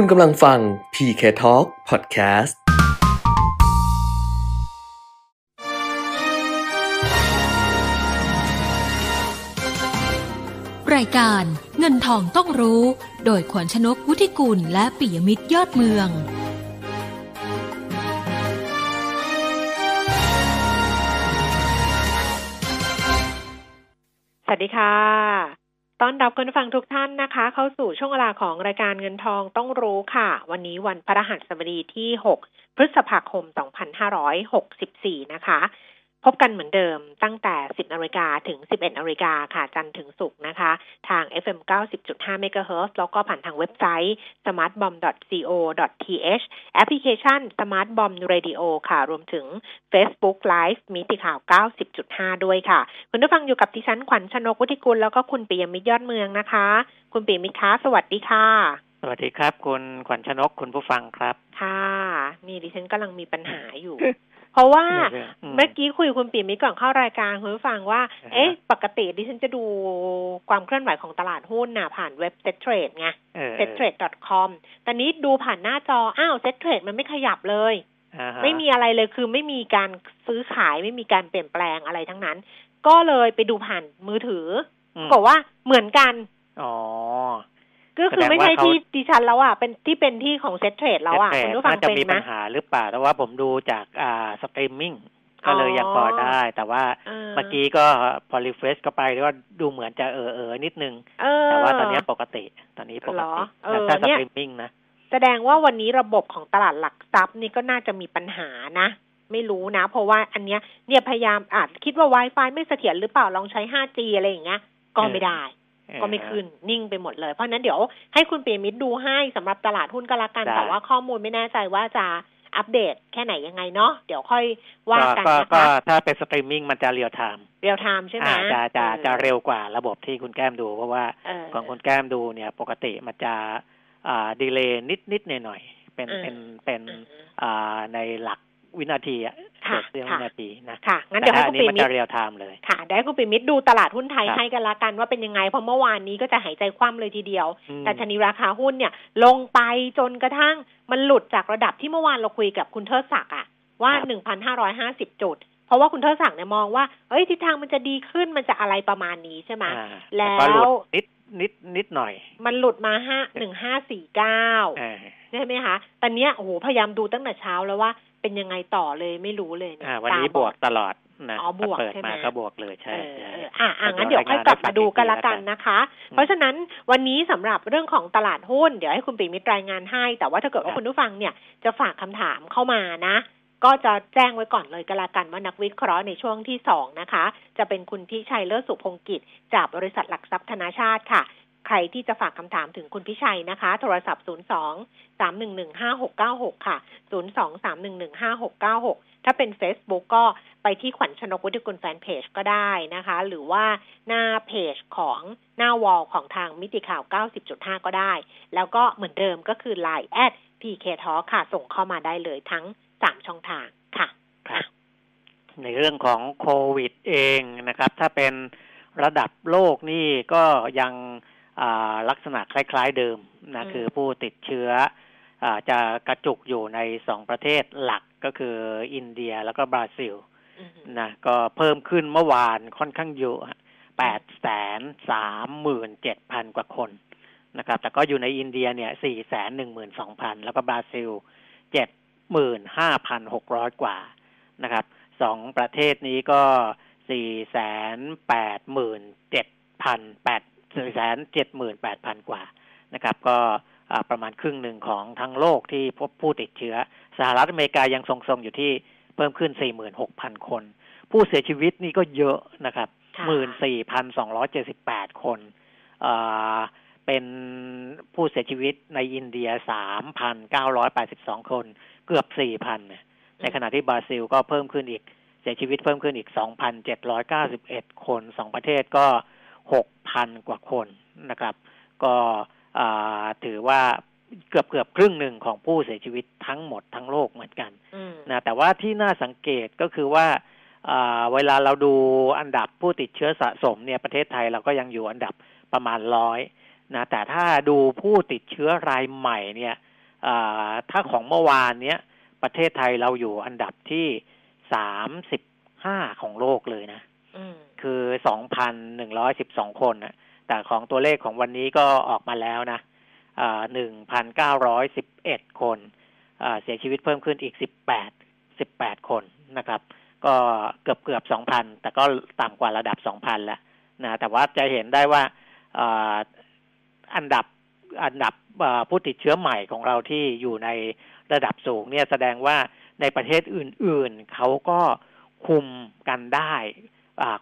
คุณกำลังฟัง PK Talk Podcast รายการเงินทองต้องรู้ โดยขวัญชนกวุฒิกุลและปิยมิตรยอดเมือง สวัสดีค่ะ ต้อนรับคุณฟังทุกท่านนะคะ เข้าสู่ช่วงเวลาของรายการเงินทองต้องรู้ค่ะ วันนี้วันพระหัสบดีที่ 6 พฤษภาคม 2564 นะคะ พบกันเหมือนเดิมตั้งแต่ 10นาฬิกาถึง 11นาฬิกาค่ะ จันทร์ถึงศุกร์นะคะ ทาง FM 90.5 MHz แล้วก็ผ่านทางเว็บไซต์ smartbomb.co.th แอปพลิเคชัน Smart Bomb Radio ค่ะ รวมถึง Facebook Live มีติข่าว 90.5 ด้วยค่ะ คุณผู้ฟังอยู่กับดิฉันขวัญชนกวุฒิกุลแล้วก็คุณปิยมิตรยอดเมืองนะคะ คุณปิยมิตรคะสวัสดีค่ะ สวัสดีครับ คุณขวัญชนกคุณผู้ฟังครับ ค่ะ นี่ดิฉันกำลังมีปัญหาอยู่ เพราะว่าอืมเมื่อกี้คุยคุณปิ่มมิตรก่อนเข้ารายการคุณผู้ฟังว่าอ่าฮะเอ๊ะ ปกติดิฉันจะดูความเคลื่อนไหวของตลาดหุ้นน่ะผ่านเว็บ Set Trade ไงเออ settrade.com แต่นี้ดูผ่านหน้าจอ อ้าว Set Trade มันไม่ขยับเลยอ่าฮะไม่มีอะไรเลยคือไม่มีการซื้อขายไม่มีการเปลี่ยนแปลงอะไรทั้งนั้น ก็เลยไปดูผ่านมือถืออือมบอกว่าเหมือนกัน อ๋อ ก็คือแสดงไม่ใช่ว่าเขาที่ดิฉันแล้วอะเป็นที่เป็นที่ของ Set Trade แล้วอะแต่คุณผู้ฟังน่าจะเป็นมีไหมปัญหาหรือเปล่าแต่ว่าผมดูจากอ่าสตรีมมิ่งก็เลยยังพอได้ แต่ว่าเออเมื่อกี้ก็พอรีเฟรชเข้าไปก็ดูเหมือนจะเออเออนิดนึงเออแต่ว่าตอนนี้ปกติ ตอนนี้ปกเหรอติเออถ้าสเนี่ยตรีมมิ่งนะ แสดงว่าวันนี้ระบบของตลาดหลักทรัพย์นี่ก็น่าจะมีปัญหานะ ไม่รู้นะ เพราะว่าอันเนี้ยเนี่ยพยายามอาจคิดว่า Wi-Fi ไม่เสถียรหรือเปล่าลองใช้ 5G อะไรอย่างเงี้ยก็ไม่ได้เออ ก็ไม่ขึ้นนิ่งไปหมดเลย เพราะฉะนั้นเดี๋ยวให้คุณปิยมิตรดูให้สำหรับตลาดหุ้นก็แล้วกันได้แต่ว่าข้อมูลไม่แน่ใจว่าจะอัปเดตแค่ไหนยังไงเนาะเดี๋ยวค่อยว่ากันก็นะก็คะถ้าเป็นสตรีมมิ่งมันจะ real-time real-time ใช่ไหมอ่าจะจะออจะเร็วกว่าระบบที่คุณแก้มดู เพราะว่าเออของคุณแก้มดูเนี่ยปกติมันจะอ่าดีเลย์นิดนิดหน่อยหน่อยๆเป็นอืมเป็นเป็นอืมอ่าในหลัก วินาทีอะค่ะเสี้ยวค่ะวินาทีนะค่ะงั้นเดี๋ยวให้แต่คุณถ้าอันนี้เปียมันมิตจะรเรียลไทม์เลยค่ะได้คุณปิยมิตรดูตลาดหุ้นไทยครับให้กันละกันว่าเป็นยังไง เพราะเมื่อวานนี้ก็จะหายใจคว่ำเลยทีเดียวอืมแต่ชนีราคาหุ้นเนี่ย ลงไปจนกระทั่งมันหลุดจากระดับที่เมื่อวานเราคุยกับคุณเทิดศักดิ์อะว่า1,550จุดเพราะว่าคุณเทิดศักดิ์เนี่ยมองว่าเอ้ยทิศทางมันจะดีขึ้นมันจะอะไรประมาณนี้ใช่ไหมอ่าแล้วก็หลุดนิดนิดนิดหน่อย มันหลุดมาห้าหนึ่งห้าสี่เก้าเออใช่ไหมคะตอนเนี้ยโอ้โหพยายามดูตั้งแต่เช้าแล้วว่า เป็นยังไงต่อเลยไม่รู้เลยเยอ่า วันนี้ตาบวกตลอดนะอ๋อบวกเปิดใช่ไหมมาก็บวกเลยใช่เออใช่เอออะอะงั้นเดี๋เดี๋ยยววค่อยกลับรายงานมาดูกันให้ฟัละงอีกทีกันนะคะอืมเพราะฉะนั้นวันนี้สำหรับเรื่องของตลาดหุ้น เดี๋ยวให้คุณปิ่มมิตรรายงานให้ แต่ว่าถ้าเกิดว่าครับคุณผู้ฟังเนี่ยจะฝากคำถามเข้ามานะ ก็จะแจ้งไว้ก่อนเลยก็แล้วกันว่านักวิเคราะห์ในช่วงที่สองนะคะ จะเป็นคุณทิชัยเลิศสุพงกิจจากบริษัทหลักทรัพย์ธนาชาติค่ะ ใครที่จะฝากคำถามถึงคุณพิชัยนะคะ โทรศัพท์ 02 311 5696 ค่ะ 02 311 5696 ถ้าเป็น Facebook ก็ไปที่ขวัญชนกวุฒิกุลแฟนเพจก็ได้นะคะ หรือว่าหน้าเพจของหน้าวอลของทางมิติข่าว 90.5 ก็ได้ แล้วก็เหมือนเดิมก็คือ Line แอด PK t a l k ค่ะ ส่งเข้ามาได้เลยทั้ง3ช่องทางค่ะครับในเรื่องของโควิดเองนะครับ ถ้าเป็นระดับโลกนี่ก็ยัง ลักษณะคล้ายๆเดิมนะอืมคือผู้ติดเชื้ออาจะกระจุกอยู่ในสองประเทศหลักก็คืออินเดียแล้วก็บราซิลอือฮึนะก็เพิ่มขึ้นเมื่อวานค่อนข้างเยอะแปดแสนสามหมื่นเจ็ดพันกว่าคนนะครับ แต่ก็อยู่ในอินเดียเนี่ยสี่แสนหนึ่งหมื่นสองพันแล้วก็บราซิลเจ็ดหมื่นห้าพันหกร้อยกว่านะครับสองประเทศนี้ก็สี่แสนแปดหมื่นเจ็ดพันแปด สี่แสนเจ็ดหมื่นแปดพันกว่านะครับ ก็อ่าประมาณครึ่งหนึ่งของทั้งโลกที่พบผู้ติดเชื้อ สหรัฐอเมริกายังทรงๆอยู่ที่เพิ่มขึ้น 46,000 คน ผู้เสียชีวิตนี่ก็เยอะนะครับค่ะ14,278 คนเอ่อเป็นผู้เสียชีวิตในอินเดีย 3,982 คน เกือบ 4,000เนี่ยในขณะที่บราซิลก็เพิ่มขึ้นอีก เสียชีวิตเพิ่มขึ้นอีก 2,791 คน สองประเทศก็ 6,000 กว่าคนนะครับ ก็อ่าถือว่าเกือบเกือบครึ่งหนึ่งของผู้เสียชีวิตทั้งหมดทั้งโลกเหมือนกันอืมนะแต่ว่าที่น่าสังเกตก็คือว่าอ่าเวลาเราดูอันดับผู้ติดเชื้อสะสมเนี่ยประเทศไทยเราก็ยังอยู่อันดับประมาณร้อยนะแต่ถ้าดูผู้ติดเชื้อรายใหม่เนี่ยถ้าของเมื่อวานเนี้ยประเทศไทยเราอยู่อันดับที่สามสิบห้าของโลกเลยนะ คือสองพันหนึ่งร้อยสิบสองคนนะแต่ของตัวเลขของวันนี้ก็ออกมาแล้วนะหนึ่งพันเก้าร้อยสิบเอ็ดคนเสียชีวิตเพิ่มขึ้นอีกสิบแปดสิบแปดคนนะครับ ก็เกือบเกือบสองพันแต่ก็ต่ำกว่าระดับสองพันแล้วนะแต่ว่าจะเห็นได้ว่าอันดับอันดับผู้ติดเชื้อใหม่ของเราที่อยู่ในระดับสูงเนี่ยแสดงว่าในประเทศอื่น ๆ เขาก็คุมกันได้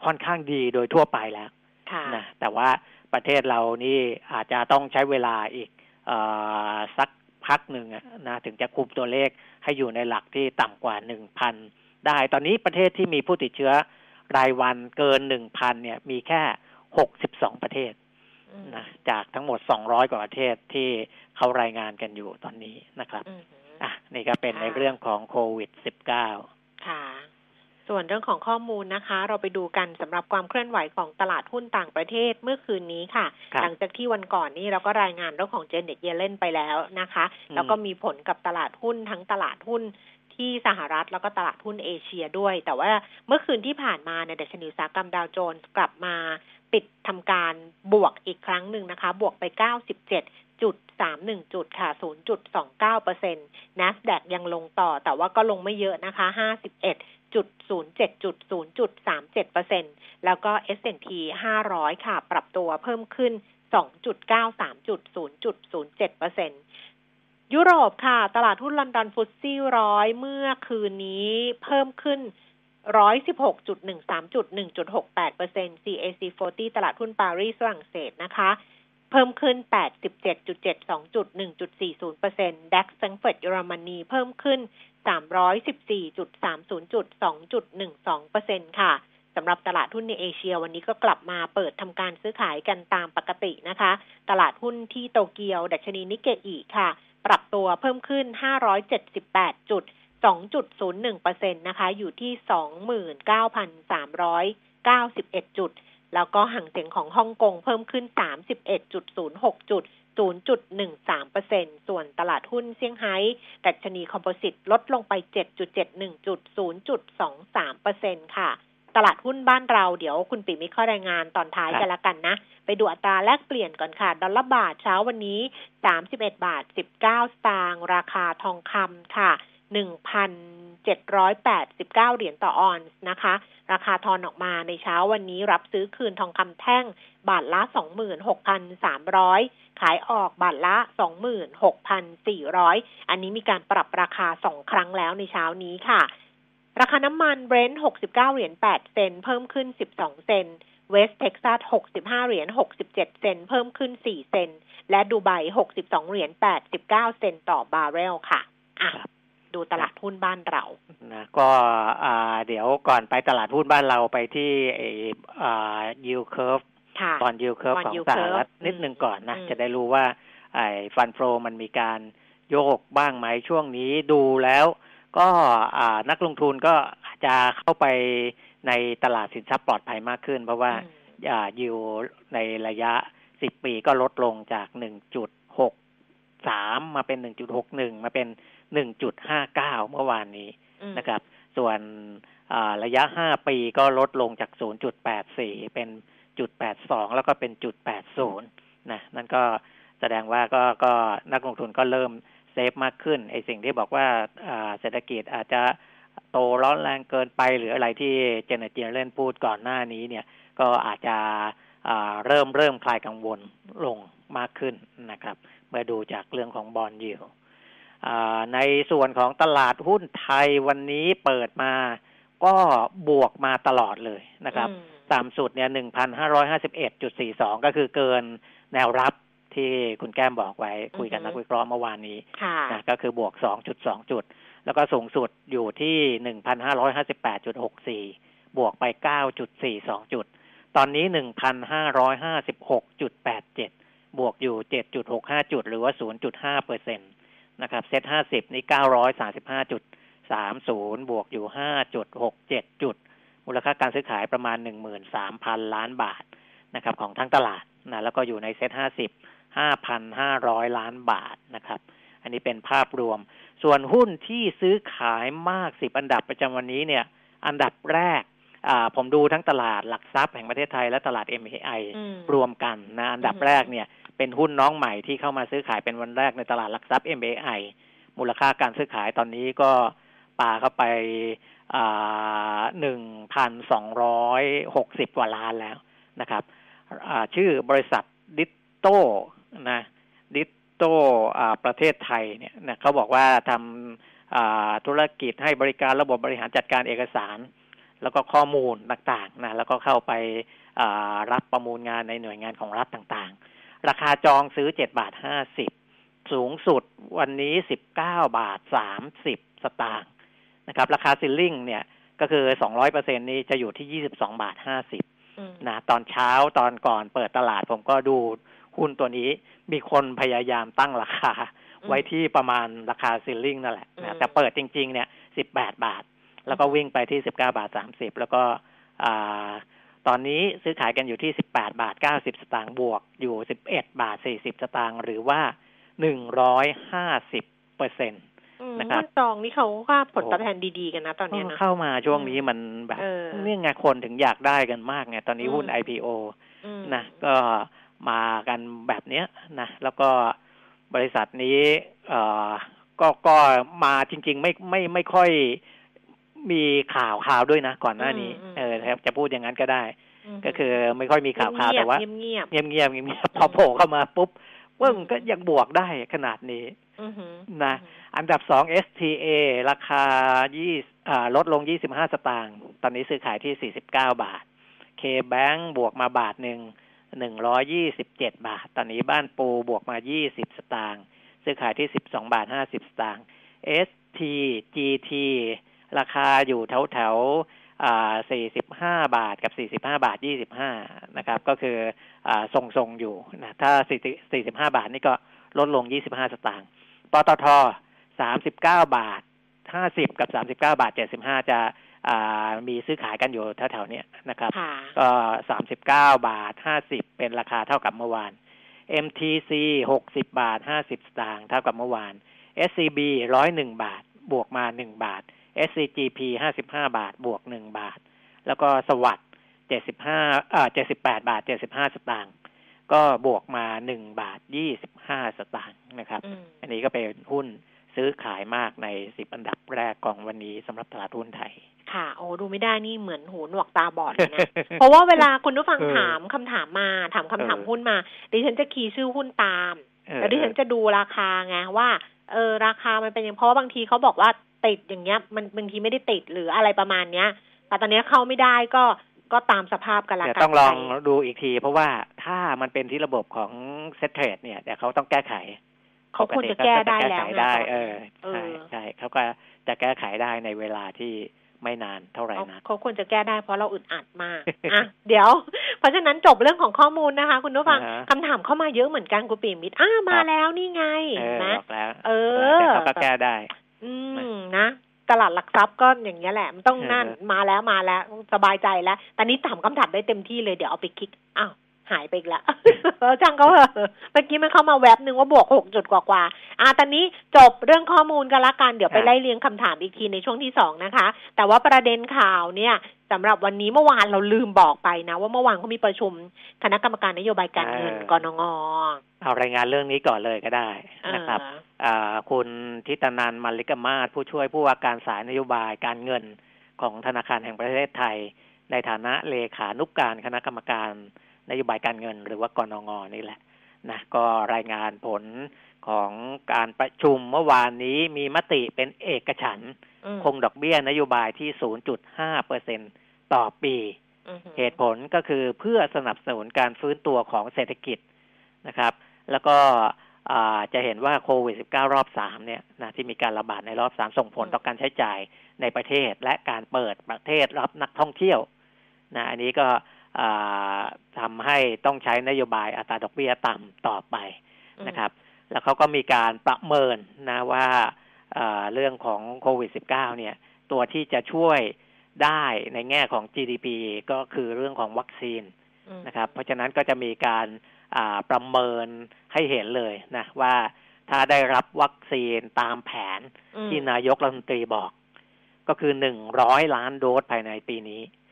ค่อนข้างดีโดยทั่วไปแล้วนะแต่ว่าประเทศเรานี่อาจจะต้องใช้เวลาอีกอสักพักหนึ่งนะถึงจะคุมตัวเลขให้อยู่ในหลักที่ต่ำกว่าหนึ่งพันได้ ตอนนี้ประเทศที่มีผู้ติดเชื้อรายวันเกินหนึ่งพันเนี่ย มีแค่หกสิบสองประเทศนะจากทั้งหมดสองร้อยกว่าประเทศที่เขารายงานกันอยู่ตอนนี้นะครับอะนี่ก็เป็นในเรื่องของโควิดสิบเก้าค่ะ ส่วนเรื่องของข้อมูลนะคะ เราไปดูกันสำหรับความเคลื่อนไหวของตลาดหุ้นต่างประเทศเมื่อคืนนี้ค่ะ หลังจากที่วันก่อนนี้เราก็รายงานเรื่องของเจนเน็ตเยเลนไปแล้วนะคะ แล้วก็มีผลกับตลาดหุ้นทั้งตลาดหุ้นที่สหรัฐแล้วก็ตลาดหุ้นเอเชียด้วย แต่ว่าเมื่อคืนที่ผ่านมาเนี่ยดัชนีอุตสาหกรรมดาวโจนส์กลับมาปิดทำการบวกอีกครั้งหนึ่งนะคะ บวกไป97จุดสามหนึ่งจุดค่ะศูนย์จุดสองเก้าเปอร์เซ็นต์ NASDAQ ยังลงต่อแต่ว่าก็ลงไม่เยอะนะคะห้าสิบเอ็ด จุดศูนย์เจ็ดจุดศูนย์จุดสามเจ็ดเปอร์เซ็นแล้วก็ S&P ห้าร้อยค่ะ ปรับตัวเพิ่มขึ้นสองจุดเก้าสามจุดศูนย์จุดศูนย์เจ็ดเปอร์เซ็นต์ยุโรปค่ะ ตลาดหุ้นลอนดอน FTSE ร้อยเมื่อคืนนี้เพิ่มขึ้นร้อยสิบหกจุดหนึ่งสามจุดหนึ่งจุดหกแปดเปอร์เซ็นต์ CAC 40 ตลาดหุ้นปารีสฝรั่งเศสนะคะ เพิ่มขึ้นแปดสิบเจ็ดจุดเจ็ดสองจุดหนึ่งจุดสี่ศูนย์เปอร์เซ็นต์ DAX แฟรงก์เฟิร์ตเยอรมนีเพิ่มขึ้น สามร้อยสิบสี่จุดสามศูนย์จุดสองจุดหนึ่งสองเปอร์เซ็นต์ค่ะสำหรับตลาดหุ้นในเอเชียวันนี้ก็กลับมาเปิดทำการซื้อขายกันตามปกตินะคะ ตลาดหุ้นที่โตเกียว ดัชนีนิเกอีค่ะ ปรับตัวเพิ่มขึ้น 578จุด2.01%นะคะ อยู่ที่ 29,391 จุด แล้วก็ห่างเสียงของฮ่องกงเพิ่มขึ้น 31.06 จุด 0.13%ส่วนตลาดหุ้นเซี่ยงไฮ้ดัชนีคอมโพสิตลดลงไป 7.71 จุด 0.23%ค่ะ ตลาดหุ้นบ้านเราเดี๋ยวคุณปิมิข้อรายงานตอนท้ายกันละกันนะ ไปดูอัตราแลกเปลี่ยนก่อนค่ะ ดอลลาร์บาทเช้าวันนี้ 31 บาท 19 สตางค์ ราคาทองคำค่ะ 1,000 789 เหรียญต่อออนซ์นะคะ ราคาทอนออกมาในเช้าวันนี้รับซื้อคืนทองคำแท่งบาทละ 26,300 ขายออกบาทละ 26,400 อันนี้มีการปรับราคาสองครั้งแล้วในเช้านี้ค่ะ ราคาน้ำมันเบรนท์69 เหรียญ8เซนต์เพิ่มขึ้น 12 เซนต์เวสเท็กซัส 65 เหรียญ 67 เซนต์ เพิ่มขึ้น 4 เซนต์ และดูไบ 62 เหรียญ 89 เซนต์ต่อบาร์เรลค่ะอะ ดูตลาดหุ้นบ้านเรานะก็เดี๋ยวก่อนไปตลาดหุ้นบ้านเราไปที่ไอ้ yield curveตอน yield curve ของสหรัฐนิดหนึ่งก่อนนะ จะได้รู้ว่าไอ้ฟันโฟมันมีการโยกบ้างไหมช่วงนี้ดูแล้ว ก็นักลงทุนก็จะเข้าไปในตลาดสินทรัพย์ปลอดภัยมากขึ้น เพราะว่ายิวในระยะสิบปีก็ลดลงจากหนึ่งจุดหกสามมาเป็นหนึ่งจุดหกหนึ่งมาเป็น หนึ่งจุดห้าเก้าเมื่อวานนี้นะครับ ส่วนระยะห้าปีก็ลดลงจากศูนย์จุดแปดสี่เป็นจุดแปดสองแล้วก็เป็นจุดแปดศูนย์นะนั่นก็แสดงว่าก็ก็นักลงทุนก็เริ่มเซฟมากขึ้นไอสิ่งที่บอกว่าเศรษฐกิจอาจจะโตร้อนแรงเกินไปหรืออะไรที่เจเนเจเล่นพูดก่อนหน้านี้เนี่ย ก็อาจจะเริ่มเริ่มคลายกังวลลงมากขึ้นนะครับ เมื่อดูจากเรื่องของบอลยิว ในส่วนของตลาดหุ้นไทยวันนี้เปิดมาก็บวกมาตลอดเลยนะครับ ต่ำสุดเนี่ยหนึ่งพันห้าร้อยห้าสิบเอ็ดจุดสี่สองก็คือเกินแนวรับที่คุณแก้มบอกไว้คุยกันนักวิเคราะห์เมื่อวานนี้นะก็คือบวกสองจุดสองจุด แล้วก็สูงสุดอยู่ที่หนึ่งพันห้าร้อยห้าสิบแปดจุดหกสี่บวกไปเก้าจุดสี่สองจุด ตอนนี้หนึ่งพันห้าร้อยห้าสิบหกจุดแปดเจ็ดบวกอยู่เจ็ดจุดหกห้าจุด หรือว่าศูนย์จุดห้าเปอร์เซ็นต์ นะครับเซ็ตห้าสิบนี่เก้าร้อยสาสิบห้าจุดสามศูนย์บวกอยู่ห้าจุดหกเจ็ดจุด มูลค่าการซื้อขายประมาณหนึ่งหมื่นสามพันล้านบาทนะครับของทั้งตลาดนะแล้วก็อยู่ในเซ็ตห้าสิบ5,500ล้านบาทนะครับ อันนี้เป็นภาพรวม ส่วนหุ้นที่ซื้อขายมากสิบอันดับประจำวันนี้เนี่ย อันดับแรกผมดูทั้งตลาดหลักทรัพย์แห่งประเทศไทยและตลาด MAI รวมกันนะอันดับแรกเนี่ย เป็นหุ้นน้องใหม่ที่เข้ามาซื้อขายเป็นวันแรกในตลาดหลักทรัพย์ MAI มูลค่าการซื้อขายตอนนี้ก็ปาเข้าไปหนึ่งพันสองร้อยหกสิบกว่าล้านแล้วนะครับชื่อบริษัทดิโต้นะดิโต้ประเทศไทยเนี่ยนะเขาบอกว่าทำธุรกิจให้บริการระบบบริหารจัดการเอกสาร แล้วก็ข้อมูลต่างๆนะแล้วก็เข้าไปรับประมูลงานในหน่วยงานของรัฐต่างๆ ราคาจองซื้อเจ็ดบาทห้าสิบสูงสุดวันนี้สิบเก้าบาทสามสิบสตางค์นะครับ ราคาซิลลิงเนี่ยก็คือสองร้อยเปอร์เซ็นนี้จะอยู่ที่ยี่สิบสองบาทห้าสิบนะตอนเช้าตอนก่อนเปิดตลาดผมก็ดูหุ้นตัวนี้มีคนพยายามตั้งราคา ไว้ที่ประมาณราคาซิลลิงนั่นแหละนะแต่เปิดจริง ๆ เนี่ยสิบแปดบาท แล้วก็วิ่งไปที่สิบเก้าบาทสามสิบแล้วก็อ่า ตอนนี้ซื้อขายกันอยู่ที่สิบแปดบาทเก้าสิบสตางค์บวกอยู่สิบเอ็ดบาทสี่สิบสตางค์หรือว่าหนึ่งร้อยห้าสิบเปอร์เซ็นตนะครับจองนี่เขาว่าผลตอบแทนดีๆกันนะตอนนี้นะเข้ามาช่วงนี้มันแบบเนี่ยไงคนถึงอยากได้กันมากไงตอนนี้หุ้น IPO นะก็มากันแบบเนี้ยนะแล้วก็บริษัทนี้เอ่อก็ก็มาจริง ๆ ไม่ไม่ไม่ค่อย มีข่าวข่าวด้วยนะก่อนหน้านี้ เออจะพูดอย่างนั้นก็ได้ ก็คือไม่ค่อยมีข่าวข่าวแต่ว่าเงียบเงียบเงียบเงียบพอโผล่เข้ามาปุ๊บว่ามันก็ยังบวกได้ขนาดนี้นะอันดับสอง STA ราคายี่ลดลงยี่สิบห้าสตางค์ตอนนี้ซื้อขายที่สี่สิบเก้าบาท K-Bank บวกมาบาทหนึ่งหนึ่งร้อยี่สิบเจ็ดบาท ตอนนี้บ้านปูบวกมายี่สิบสตางค์ซื้อขายที่สิบสองบาทห้าสิบสตางค์ STGT ราคาอยู่แถวแถวสี่สิบห้าบาทกับสี่สิบห้าบาทยี่สิบห้านะครับ ก็คืออทรงทรงอยู่นะถ้าสี่สี่สิบห้าบาทนี่ก็ลดลงยี่สิบห้าสตางค์ปตทสามสิบเก้าบาทห้าสิบกับสามสิบเก้าบาทเจ็ดสิบห้าจะมีซื้อขายกันอยู่แถวๆนี้นะครับ ก็สามสิบเก้าบาทห้าสิบเป็นราคาเท่ากับเมื่อวาน MTC หกสิบบาทห้าสิบสตางค์เท่ากับเมื่อวาน SCB ร้อยหนึ่งบาทบวกมาหนึ่งบาท SCGP ห้าสิบห้าบาทบวกหนึ่งบาท แล้วก็สวัสด์เจ็ดสิบห้าเอ่อเจ็ดสิบแปดบาทเจ็ดสิบห้าสตางค์ก็บวกมาหนึ่งบาทยี่สิบห้าสตางค์นะครับ อันนี้ก็เป็นหุ้นซื้อขายมากในสิบอันดับแรกของวันนี้สำหรับตลาดหุ้นไทยค่ะโอ้ดูไม่ได้นี่เหมือนหูหนวกตาบอดเลยนะ เพราะว่าเวลาคุณผู้ฟังถามคำถามมาถามคำถามหุ้นมา ดิฉันจะคีย์ชื่อหุ้นตามแล้วดิฉันจะดูราคาไงว่าเออราคามันเป็นอย่างเพราะว่าบางทีเขาบอกว่า ติดอย่างเงี้ย มันบางทีไม่ได้ติดหรืออะไรประมาณเนี้ย แต่ตอนนี้เข้าไม่ได้ก็ก็ตามสภาพกันละกันต้องลองดูอีกที เพราะว่าถ้ามันเป็นที่ระบบของเซ็ตเทรดเนี่ยเดี๋ยวเขาต้องแก้ไขเขาควรจะแก้ได้แล้วได้เออใช่ใช่เขาก็จะแก้ไขได้ในเวลาที่ไม่นานเท่าไหร่นะเขาควรจะแก้ได้เพราะเราอึดอัดมากอะเดี๋ยว เพราะฉะนั้นจบเรื่องของข้อมูลนะคะ คุณผู้ฟังคำถามเข้ามาเยอะเหมือนกันกูปีมิดอ้ามาแล้วนี่ไงนะเออเขาก็แก้ได้ อืม นะ ตลาดหลักทรัพย์ก็อย่างเงี้ยแหละ มันต้องนั่นมาแล้วมาแล้วสบายใจแล้ว ตอนนี้ถามคำถามได้เต็มที่เลยเดี๋ยวเอาไปคลิกอ้าว หายไปอีกแล้วช่างเขาเถอะเมื่อกี้มันเข้ามาแว็บหนึ่งว่าบวกหกจุดกว่าๆอ่าตอนนี้จบเรื่องข้อมูลกันละกัน เดี๋ยวไปไล่เรียงคำถามอีกทีในช่วงที่สองนะคะ แต่ว่าประเด็นข่าวเนี่ยสำหรับวันนี้เมื่อวานเราลืมบอกไปนะ ว่าเมื่อวานเขามีประชุมคณะกรรมการนโยบายการเงินกนงเอารายงานเรื่องนี้ก่อนเลยก็ได้นะครับคุณทิตนันมาลิกมาศผู้ช่วยผู้ว่าการสายนโยบายการเงินของธนาคารแห่งประเทศไทย ในฐานะเลขานุกการคณะกรรมการ นโยบายการเงินหรือว่ากรงงนี่แหละนะก็รายงานผลของการประชุมเมื่อวานนี้มีมติเป็นเอกฉันคงดอกเบี้ยนโยบายที่ 0.5เปอร์เซ็นต่อปี เหตุผลก็คือเพื่อสนับสนุนการฟื้นตัวของเศรษฐกิจนะครับ แล้วก็จะเห็นว่าโควิด -19 รอบสามเนี่ยนะที่มีการระบาดในรอบสามส่งผลต่อการใช้จ่ายในประเทศและการเปิดประเทศรับนักท่องเที่ยวนะอันนี้ก็ ทำให้ต้องใช้นโยบายอัตราดอกเบี้ยต่ำต่อไปนะครับ แล้วเขาก็มีการประเมินนะว่าเรื่องของโควิด -19 เนี่ย ตัวที่จะช่วยได้ในแง่ของ GDP ก็คือเรื่องของวัคซีนนะครับ เพราะฉะนั้นก็จะมีการประเมินให้เห็นเลยนะว่าถ้าได้รับวัคซีนตามแผนที่นายกรัฐมนตรีบอก ก็คือหนึ่งร้อยล้านโดสภายในปีนี้นะ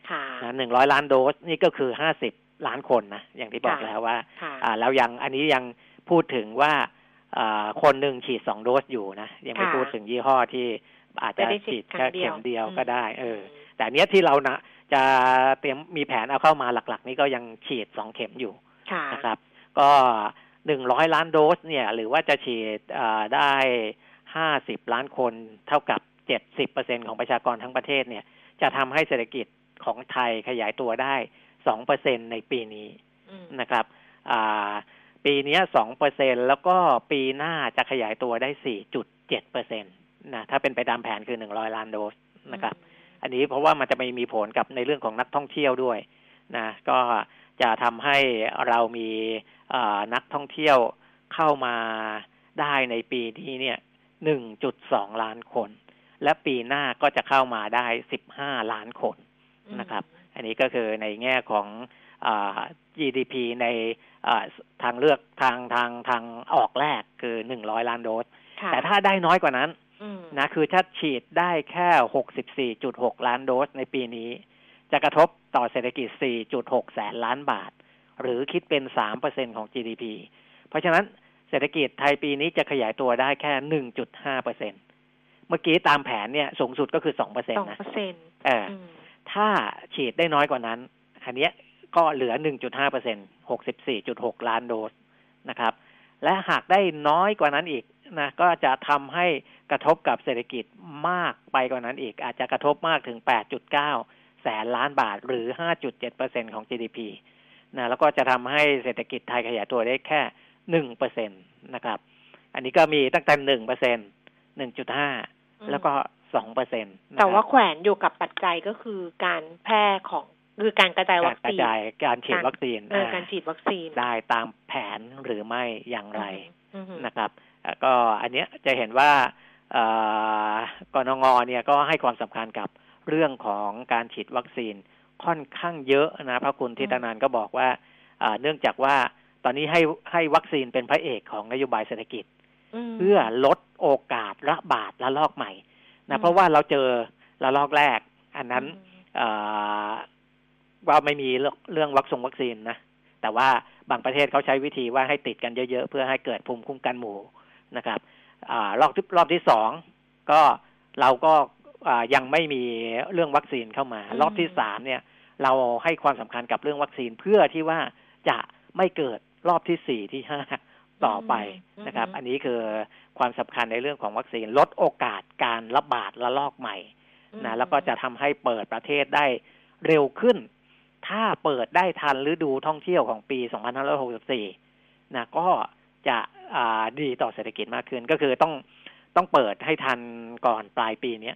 หนึ่งร้อยล้านโดสนี่ก็คือห้าสิบล้านคนนะอย่างที่บอกแล้วว่าอ่าแล้วยังอันนี้ยังพูดถึงว่าคนหนึ่งฉีดสองโดสอยู่นะ ยังไม่พูดถึงยี่ห้อที่อาจจะฉีดแค่เข็มเดียวก็ได้ เออ แต่เนี้ยที่เรานะจะเตรียมมีแผนเอาเข้ามาหลัก ๆ นี่ก็ยังฉีดสองเข็มอยู่นะครับ ก็หนึ่งร้อยล้านโดสเนี่ย หรือว่าจะฉีดได้ห้าสิบล้านคนเท่ากับเจ็ดสิบเปอร์เซ็นของประชากรทั้งประเทศเนี่ย จะทำให้เศรษฐกิจ ของไทยขยายตัวได้สองเปอร์เซ็นในปีนี้นะครับปีนี้สองเปอร์เซ็นแล้วก็ปีหน้าจะขยายตัวได้สี่จุดเจ็ดเปอร์เซ็นตนะถ้าเป็นไปตามแผนคือหนึ่งร้อยล้านโดสนะครับ อันนี้เพราะว่ามันจะไม่มีผลกับในเรื่องของนักท่องเที่ยวด้วยนะก็จะทำให้เรามีนักท่องเที่ยวเข้ามาได้ในปีนี้เนี่ยหนึ่งจุดสองล้านคน และปีหน้าก็จะเข้ามาได้สิบห้าล้านคน นะครับ อันนี้ก็คือในแง่ของอ GDP ในทางเลือกทางทางทางออกแรกคือหนึ่งร้อยล้านโดส แต่ถ้าได้น้อยกว่านั้นนะคือถ้าฉีดได้แค่หกสิบสี่จุดหกล้านโดสในปีนี้ จะกระทบต่อเศรษฐกิจสี่จุดหกแสนล้านบาท หรือคิดเป็นสามเปอร์เซ็นของ GDP เพราะฉะนั้นเศรษฐกิจไทยปีนี้จะขยายตัวได้แค่หนึ่งจุดห้าเปอร์เซ็นเมื่อกี้ตามแผนเนี่ยสูงสุดก็คือสองเปอร์เซ็นต์นะเออ ถ้าฉีดได้น้อยกว่านั้น อันเนี้ยก็เหลือ 1.5เปอร์เซ็นต์64.6 ล้านโดสนะครับ และหากได้น้อยกว่านั้นอีกนะก็จะทำให้กระทบกับเศรษฐกิจมากไปกว่านั้นอีก อาจจะกระทบมากถึง 8.9 แสนล้านบาท หรือ 5.7เปอร์เซ็นของ GDP นะแล้วก็จะทำให้เศรษฐกิจไทยขยายตัวได้แค่1เปอร์เซ็นตนะครับ อันนี้ก็มีตั้งแต่1เปอร์เซ็นต์1.5 แล้วก็ 2เปอร์เซ็นต์แต่ว่าแขวนอยู่กับปัจจัยก็คือการแพร่ของคือการกระจายวัคซีนกระจายการฉีดวัคซีนการฉีดวัคซีนได้ตามแผนหรือไม่อย่างไรนะครับ ก็อันเนี้ยจะเห็นว่ากนงเนี่ยก็ให้ความสำคัญกับเรื่องของการฉีดวัคซีนค่อนข้างเยอะนะพระคุณทิตนานก็บอกว่าเนื่องจากว่าตอนนี้ให้ให้วัคซีนเป็นพระเอกของนโยบายเศรษฐกิจ เพื่อลดโอกาสระบาดระลอกใหม่ นะเพราะว่าเราเจอระลอกแรก อันนั้นว่าไม่มีเรื่องวัคซงวัคซีนนะแต่ว่าบางประเทศเขาใช้วิธีว่าให้ติดกันเยอะๆ เพื่อให้เกิดภูมิคุ้มกันหมู่นะครับอรอบรอบที่สองก็เราก็ยังไม่มีเรื่องวัคซีนเข้ามา รอบที่สามเนี่ย เราให้ความสำคัญกับเรื่องวัคซีนเพื่อที่ว่าจะไม่เกิดรอบที่สี่ที่ห้า ต่อไปนะครับ อันนี้คือความสำคัญในเรื่องของวัคซีนลดโอกาสการระบาดระลอกใหม่นะแล้วก็จะทำให้เปิดประเทศได้เร็วขึ้น ถ้าเปิดได้ทันฤดูท่องเที่ยวของปี 2564 นะก็จะดีต่อเศรษฐกิจมากขึ้น ก็คือต้องต้องเปิดให้ทันก่อนปลายปีนี้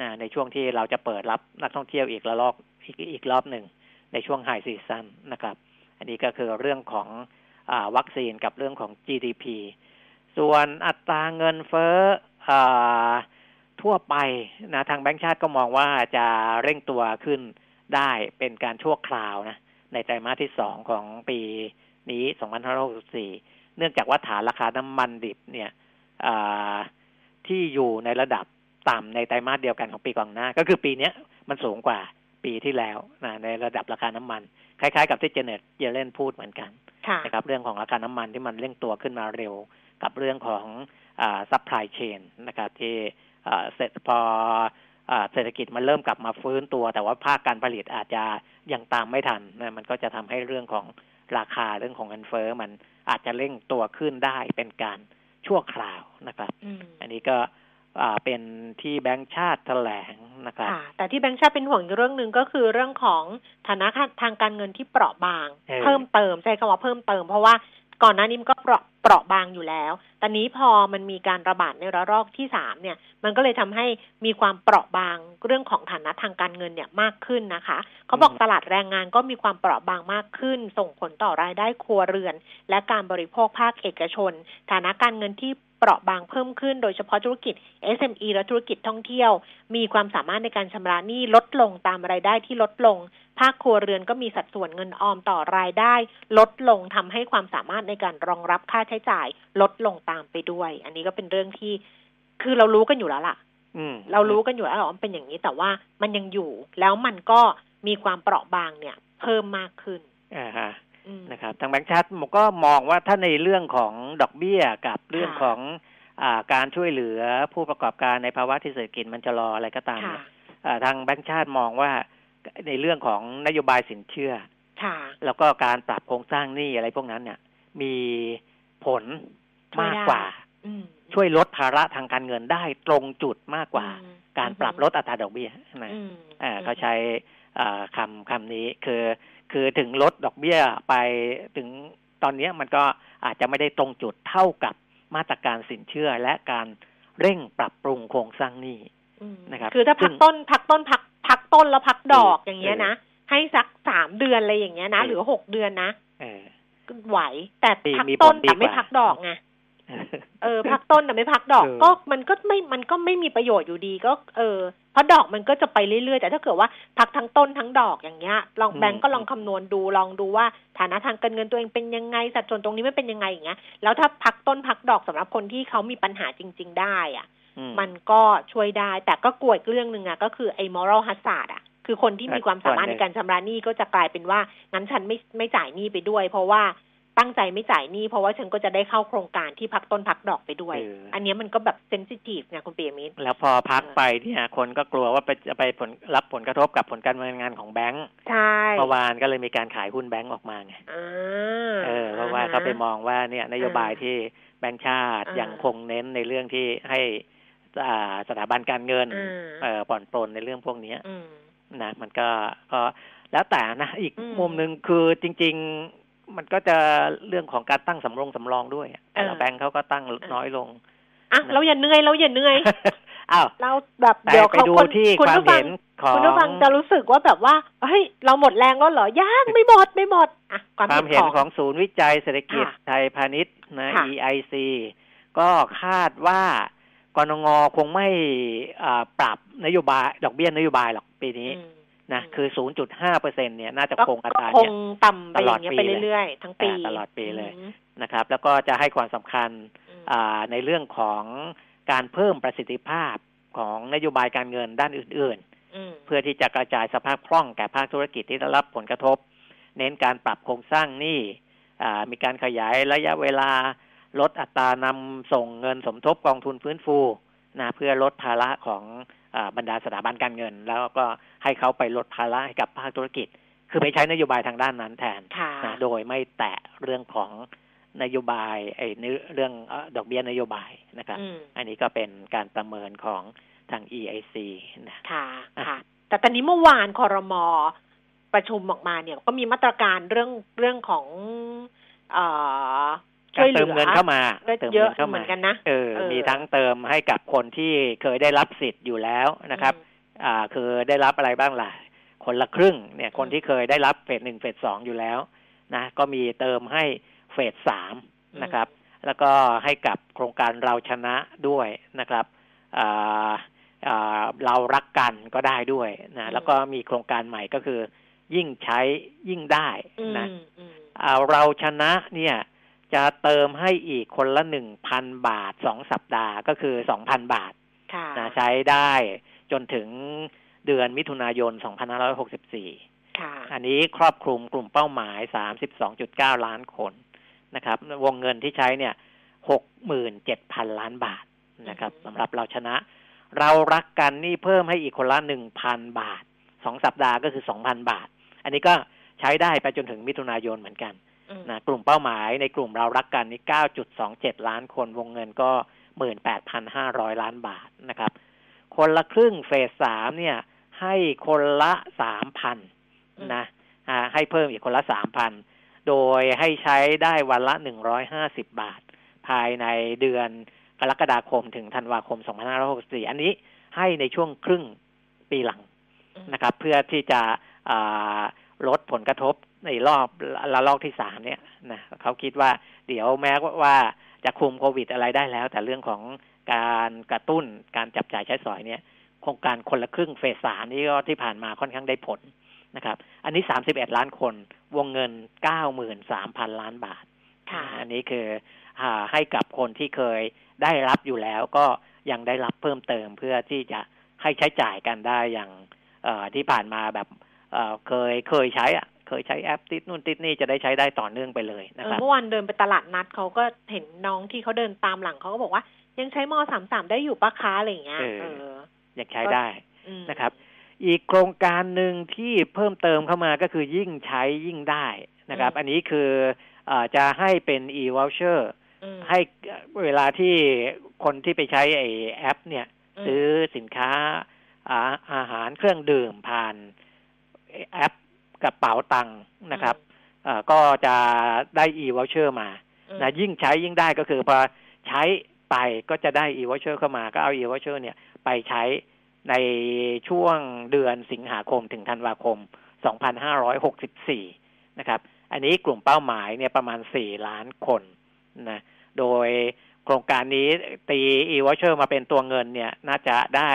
นะในช่วงที่เราจะเปิดรับนักท่องเที่ยวอีกระลอกอีกอีกรอบหนึ่งในช่วง high season นะครับ อันนี้ก็คือเรื่องของอ วัคซีนกับเรื่องของ GDP ส่วนอัตราเงินเฟ้ออทั่วไปนะทางแบงก์ชาติก็มองว่าจะเร่งตัวขึ้นได้เป็นการชั่วคราวนะในไตรมาสที่สองของปีนี้ 2564 เนื่องจากว่าฐานราคาน้ำมันดิบเนี่ยที่อยู่ในระดับต่ำในไตรมาสเดียวกันของปีก่อนหน้า ก็คือปีนี้มันสูงกว่าปีที่แล้วนะในระดับราคาน้ำมัน คล้ายๆ กับที่เจเน็ตเยเลนพูดเหมือนกัน นะครับเรื่องของราคาน้ำมันที่มันเร่งตัวขึ้นมาเร็ว กับเรื่องของ supply chain นะครับที่เสร็จพอเศรษฐกิจมันเริ่มกลับมาฟื้นตัว แต่ว่าภาคการผลิตอาจจะยังตามไม่ทันนะมันก็จะทำให้เรื่องของราคาเรื่องของเงินเฟ้อมันอาจจะเร่งตัวขึ้นได้เป็นการชั่วคราวนะครับ อันนี้ก็ เป็นที่แบงค์ชาติแถลงนะครับแต่ที่แบงค์ชาติเป็นห่วงเรื่องหนึ่งก็คือเรื่องของฐานะทางการเงินที่เปราะบาง เพิ่มเติมใช้คำว่าเพิ่มเติม เพราะว่าก่อนหน้านี้มันก็เปราะเปราะบางอยู่แล้ว ตอนนี้พอมันมีการระบาดในระลอกที่สามเนี่ย มันก็เลยทำให้มีความเปราะบางเรื่องของฐานะทางการเงินเนี่ยมากขึ้นนะคะ เขาบอกตลาดแรงงานก็มีความเปราะบางมากขึ้น ส่งผลต่อรายได้ครัวเรือน และการบริโภคภาคเอกชน ฐานะการเงินที่ เปราะบางเพิ่มขึ้น โดยเฉพาะธุรกิจ SME และธุรกิจท่องเที่ยว มีความสามารถในการชำระหนี้ลดลงตามรายได้ที่ลดลง ภาคครัวเรือนก็มีสัดส่วนเงินออมต่อรายได้ ลดลงทำให้ความสามารถในการรองรับค่าใช้จ่าย ลดลงตามไปด้วย อันนี้ก็เป็นเรื่องที่คือเรารู้กันอยู่แล้วล่ะอืมเรารู้กันอยู่แล้วว่ามันเป็นอย่างนี้แต่ว่ามันยังอยู่ แล้วมันก็มีความเปราะบางเนี่ย เพิ่มมากขึ้นอ่าฮะอืม นะครับทางแบงค์ชาติผมก็มองว่าถ้าในเรื่องของดอกเบี้ยกับเรื่องค่ะของอ่าการช่วยเหลือผู้ประกอบการในภาวะที่เศรษฐกิจมันจะรออะไรก็ตามค่ะเนี่ยอ่าทางแบงค์ชาติมองว่าในเรื่องของนโยบายสินเชื่อค่ะแล้วก็การปรับโครงสร้างหนี้อะไรพวกนั้นเนี่ย มีผลช่วยมากได้กว่าอืมช่วยลดภาระทางการเงินได้ตรงจุดมากกว่าอืมการปรับลดอัตราดอกเบี้ยนะอืมอ่าเขาใช้อ่าคำคำนี้คือ คือถึงลดดอกเบี้ยไปถึงตอนเนี้ยมันก็อาจจะไม่ได้ตรงจุดเท่ากับมาตรการสินเชื่อและการเร่งปรับปรุงโครงสร้างหนี้อืมนะครับ คือถ้าซึ่พักงต้นพักต้นพักพักต้นแล้วพักดอกเอออย่างเงี้ยเออนะให้สักสามเดือนอะไรอย่างเงี้ยนะเออหรือหกเดือนนะเออก็ไหว แต่มีพักมีต้นผลดีแต่ไม่กว่าพักดอกไงเออพักต้นแต่ไม่พักดอกเออก็มันก็ไม่มันก็ไม่มีประโยชน์อยู่ดีก็ เออเพ ราะดอกมันก็จะไปเรื่อยๆ แต่ถ้าเกิดว่าพักทั้งต้นทั้งดอกอย่างเงี้ย ลองแบงก์ก็ลองคำนวณดูลองดูว่าฐานะทางการเงินตัวเองเป็นยังไงสัดส่วนตรงนี้ไม่เป็นยังไงอย่างเงี้ยแล้วถ้าพักต้นพักดอกสำหรับคนที่เขามีปัญหาจริง ๆ ได้อะอืมันก็ช่วยได้แต่ก็กลัวอีกเรื่องหนึ่งอะก็คือไอ้ moral hazard อะคือคนที่มีความสามารถในการชำระหนี้ก็จะกลายเป็นว่างั้นฉันไม่ไม่จ่ายหนี้ไปด้วย เพราะว่า ตั้งใจไม่จ่ายหนี้เพราะว่าฉันก็จะได้เข้าโครงการที่พักต้นพักดอกไปด้วยเอออัอันเนี้ยมันก็แบบเซนซิทีฟนะคุณเปียมิตรแล้วพอพักไปเนี่ยคนก็กลัวว่าไปจะไปผลรับผลกระทบกับผลการดำเนินงานของแบงก์ใช่เมื่อวานก็เลยมีการขายหุ้นแบงก์ออกมาไงอ่าเออเพราะว่าเขาไปมองว่าเนี่ยนโยบายที่แบงก์ชาติอ่ายัยังคงเน้นในเรื่องที่ให้อ่าสถาบันการเงินอ่าเอ่อผ่อนปลนในเรื่องพวกเนี้ยอืมนะมันก็ก็แล้วแต่นะอีกอืมมุมหนึ่งคือจริงๆ มันก็จะเรื่องของการตั้งสำรองสำรองด้วยแต่ละเออแบงก์เขาก็ตั้งน้อยลงอะเราอย่าเหนื่อยเราอย่าเหนื่อยอ้าวเราแบบแต่เดี๋ยวไปเขาดูคนที่คุณความผู้ฟัเห็งนของคุณผู้ฟังจะรู้สึกว่าแบบว่าเฮ้ยเราหมดแรงแล้วเหรอย่างไม่หมดไม่หมดอะความความเห็เห็นนของของศูนย์วิจัยเศรษฐกิจค่ะไทยพาณิชย์นะค่ะ EIC ก็คาดว่ากรงงคงไม่อ่าปรับนโยบาย ดอกเบี้ยนโยบายหรอกปีนี้อืม นะอืมคือ 0.5เปอร์เซ็นเนี่ยน่าจะก็คงอัตราก็คเนี่งยต่ำไปอย่างเงี้ยตลอดไปปีเลยเรื่อยๆทั้งปีอ่าตลอดปีเลยอืมนะครับ แล้วก็จะให้ความสำคัญอืมอ่าในเรื่องของการเพิ่มประสิทธิภาพของนโยบายการเงินด้านอื่นอืมๆเพื่อที่จะกระจายสภาพคล่องแก่ภาคธุรกิจที่ได้รับผลกระทบ เน้นการปรับโครงสร้างหนี้อ่ามีการขยายระยะเวลาลดอัตรานำส่งเงินสมทบกองทุนฟื้นฟูนะเพื่อลดภาระของอา บรรดาสถาบันการเงิน แล้วก็ให้เขาไปลดภาระให้กับภาคธุรกิจ คือไปใช้นโยบายทางด้านนั้นแทนค่ะนะโดยไม่แตะเรื่องของนโยบายไอ้เนื้อเรื่องเอ่อดอกเบี้ยนโยบายนะครับอืมอันนี้ก็เป็นการประเมินของทาง EIC นะค่ะอะค่ะ แต่ตอนนี้เมื่อวานคอรมอประชุมออกมาเนี่ย ก็มีมาตรการเรื่องเรื่องของเอ่อ ช่กาวยรเหลืเติอมเงินเข้ามาก็เติมเยเงิอะนเข้าเหมืมาอนกันนะเออเออ มีทั้งเติมให้กับคนที่เคยได้รับสิทธิ์อยู่แล้วนะครับ อ่าคือได้รับอะไรบ้างล่ะ คนละครึ่ง เนี่ย คนที่เคยได้รับเฟสหนึ่งเฟสสองอยู่แล้ว นะก็มีเติมให้เฟสสามนะครับ แล้วก็ให้กับโครงการเราชนะด้วยนะครับอ่าอ่าเรารักกันก็ได้ด้วยอืนะมแล้วก็มีโครงการใหม่ก็คือ ยิ่งใช้ยิ่งได้อืมนะอืมอ่าเราชนะเนี่ย จะเติมให้อีกคนละหนึ่งพันบาทสองสัปดาห์ก็คือสองพันบาทค่ะนะใช้ได้จนถึงเดือนมิถุนายน 2564ค่ะอันนี้ครอบคลุมกลุ่มเป้าหมาย 32.9 ล้านคนนะครับ วงเงินที่ใช้เนี่ย 67,000 ล้านบาทนะครับสำหรับเราชนะ เรารักกันนี่เพิ่มให้อีกคนละ 1,000 บาท สองสัปดาห์ก็คือ 2,000 บาท อันนี้ก็ใช้ได้ไปจนถึงมิถุนายนเหมือนกันอืม นะกลุ่มเป้าหมายในกลุ่มเรารักกันนี่ 9.27 ล้านคนวงเงินก็ 18,500 ล้านบาทนะครับ คนละครึ่งเฟสสามเนี่ย ให้คนละสามพันนะอ่าให้เพิ่มอีกคนละสามพันโดยให้ใช้ได้วันละหนึ่งร้อยห้าสิบบาท ภายในเดือนกรกฎาคมถึงธันวาคมสองพันห้าร้อยหกสิบสี่อันนี้ให้ในช่วงครึ่งปีหลังอืมนะครับ เพื่อที่จะอ่า ลดผลกระทบในรอบละลอกที่สามเนี่ยนะเขาคิดว่าเดี๋ยวแม้ว่าจะคุมโควิดอะไรได้แล้ว แต่เรื่องของการกระตุ้นการจับจ่ายใช้สอยเนี่ยโครงการคนละครึ่งเฟสสามนี่ก็ที่ผ่านมาค่อนข้างได้ผลนะครับ อันนี้สามสิบเอ็ดล้านคนวงเงินเก้าหมื่นสามพันล้านบาทอันนี้คืออ่าให้กับคนที่เคยได้รับอยู่แล้วก็ยังได้รับเพิ่มเติมเพื่อที่จะให้ใช้จ่ายกันได้อย่างที่ผ่านมาแบบ เอ่อเคยเคยใช้อะเคยใช้แอปติดนู่นติดนี่จะได้ใช้ได้ต่อเนื่องไปเลยนะเอคอรับเมื่อวานเดินไปตลาดนัดเขาก็เห็นน้องที่เขาเดินตามหลังเขาก็บอกว่า ยังใช้มสามสามได้อยู่ปะคะอะไรอย่างเงี้ยเออเอออยากใช้ได้อืมนะครับ อีกโครงการหนึ่งที่เพิ่มเติมเข้ามาก็คือยิ่งใช้ยิ่งได้นะครับ อันนี้คือเออจะให้เป็น e-voucher อืมให้เวลาที่คนที่ไปใช้ไอ้แอป เนี่ยมซื้อสินค้าอาอาหารเครื่องดื่มผ่าน แอปกระเป๋าตังค์นะครับเอ่อก็จะได้ e-voucher มาอืมนะยิ่งใช้ยิ่งได้ก็คือพอใช้ไปก็จะได้ e-voucher เข้ามาก็เอา e-voucher เนี่ยไปใช้ในช่วงเดือนสิงหาคมถึงธันวาคม 2564 นะครับ อันนี้กลุ่มเป้าหมายเนี่ยประมาณ 4 ล้านคนนะ โดยโครงการนี้ตี e-voucher มาเป็นตัวเงินเนี่ยน่าจะได้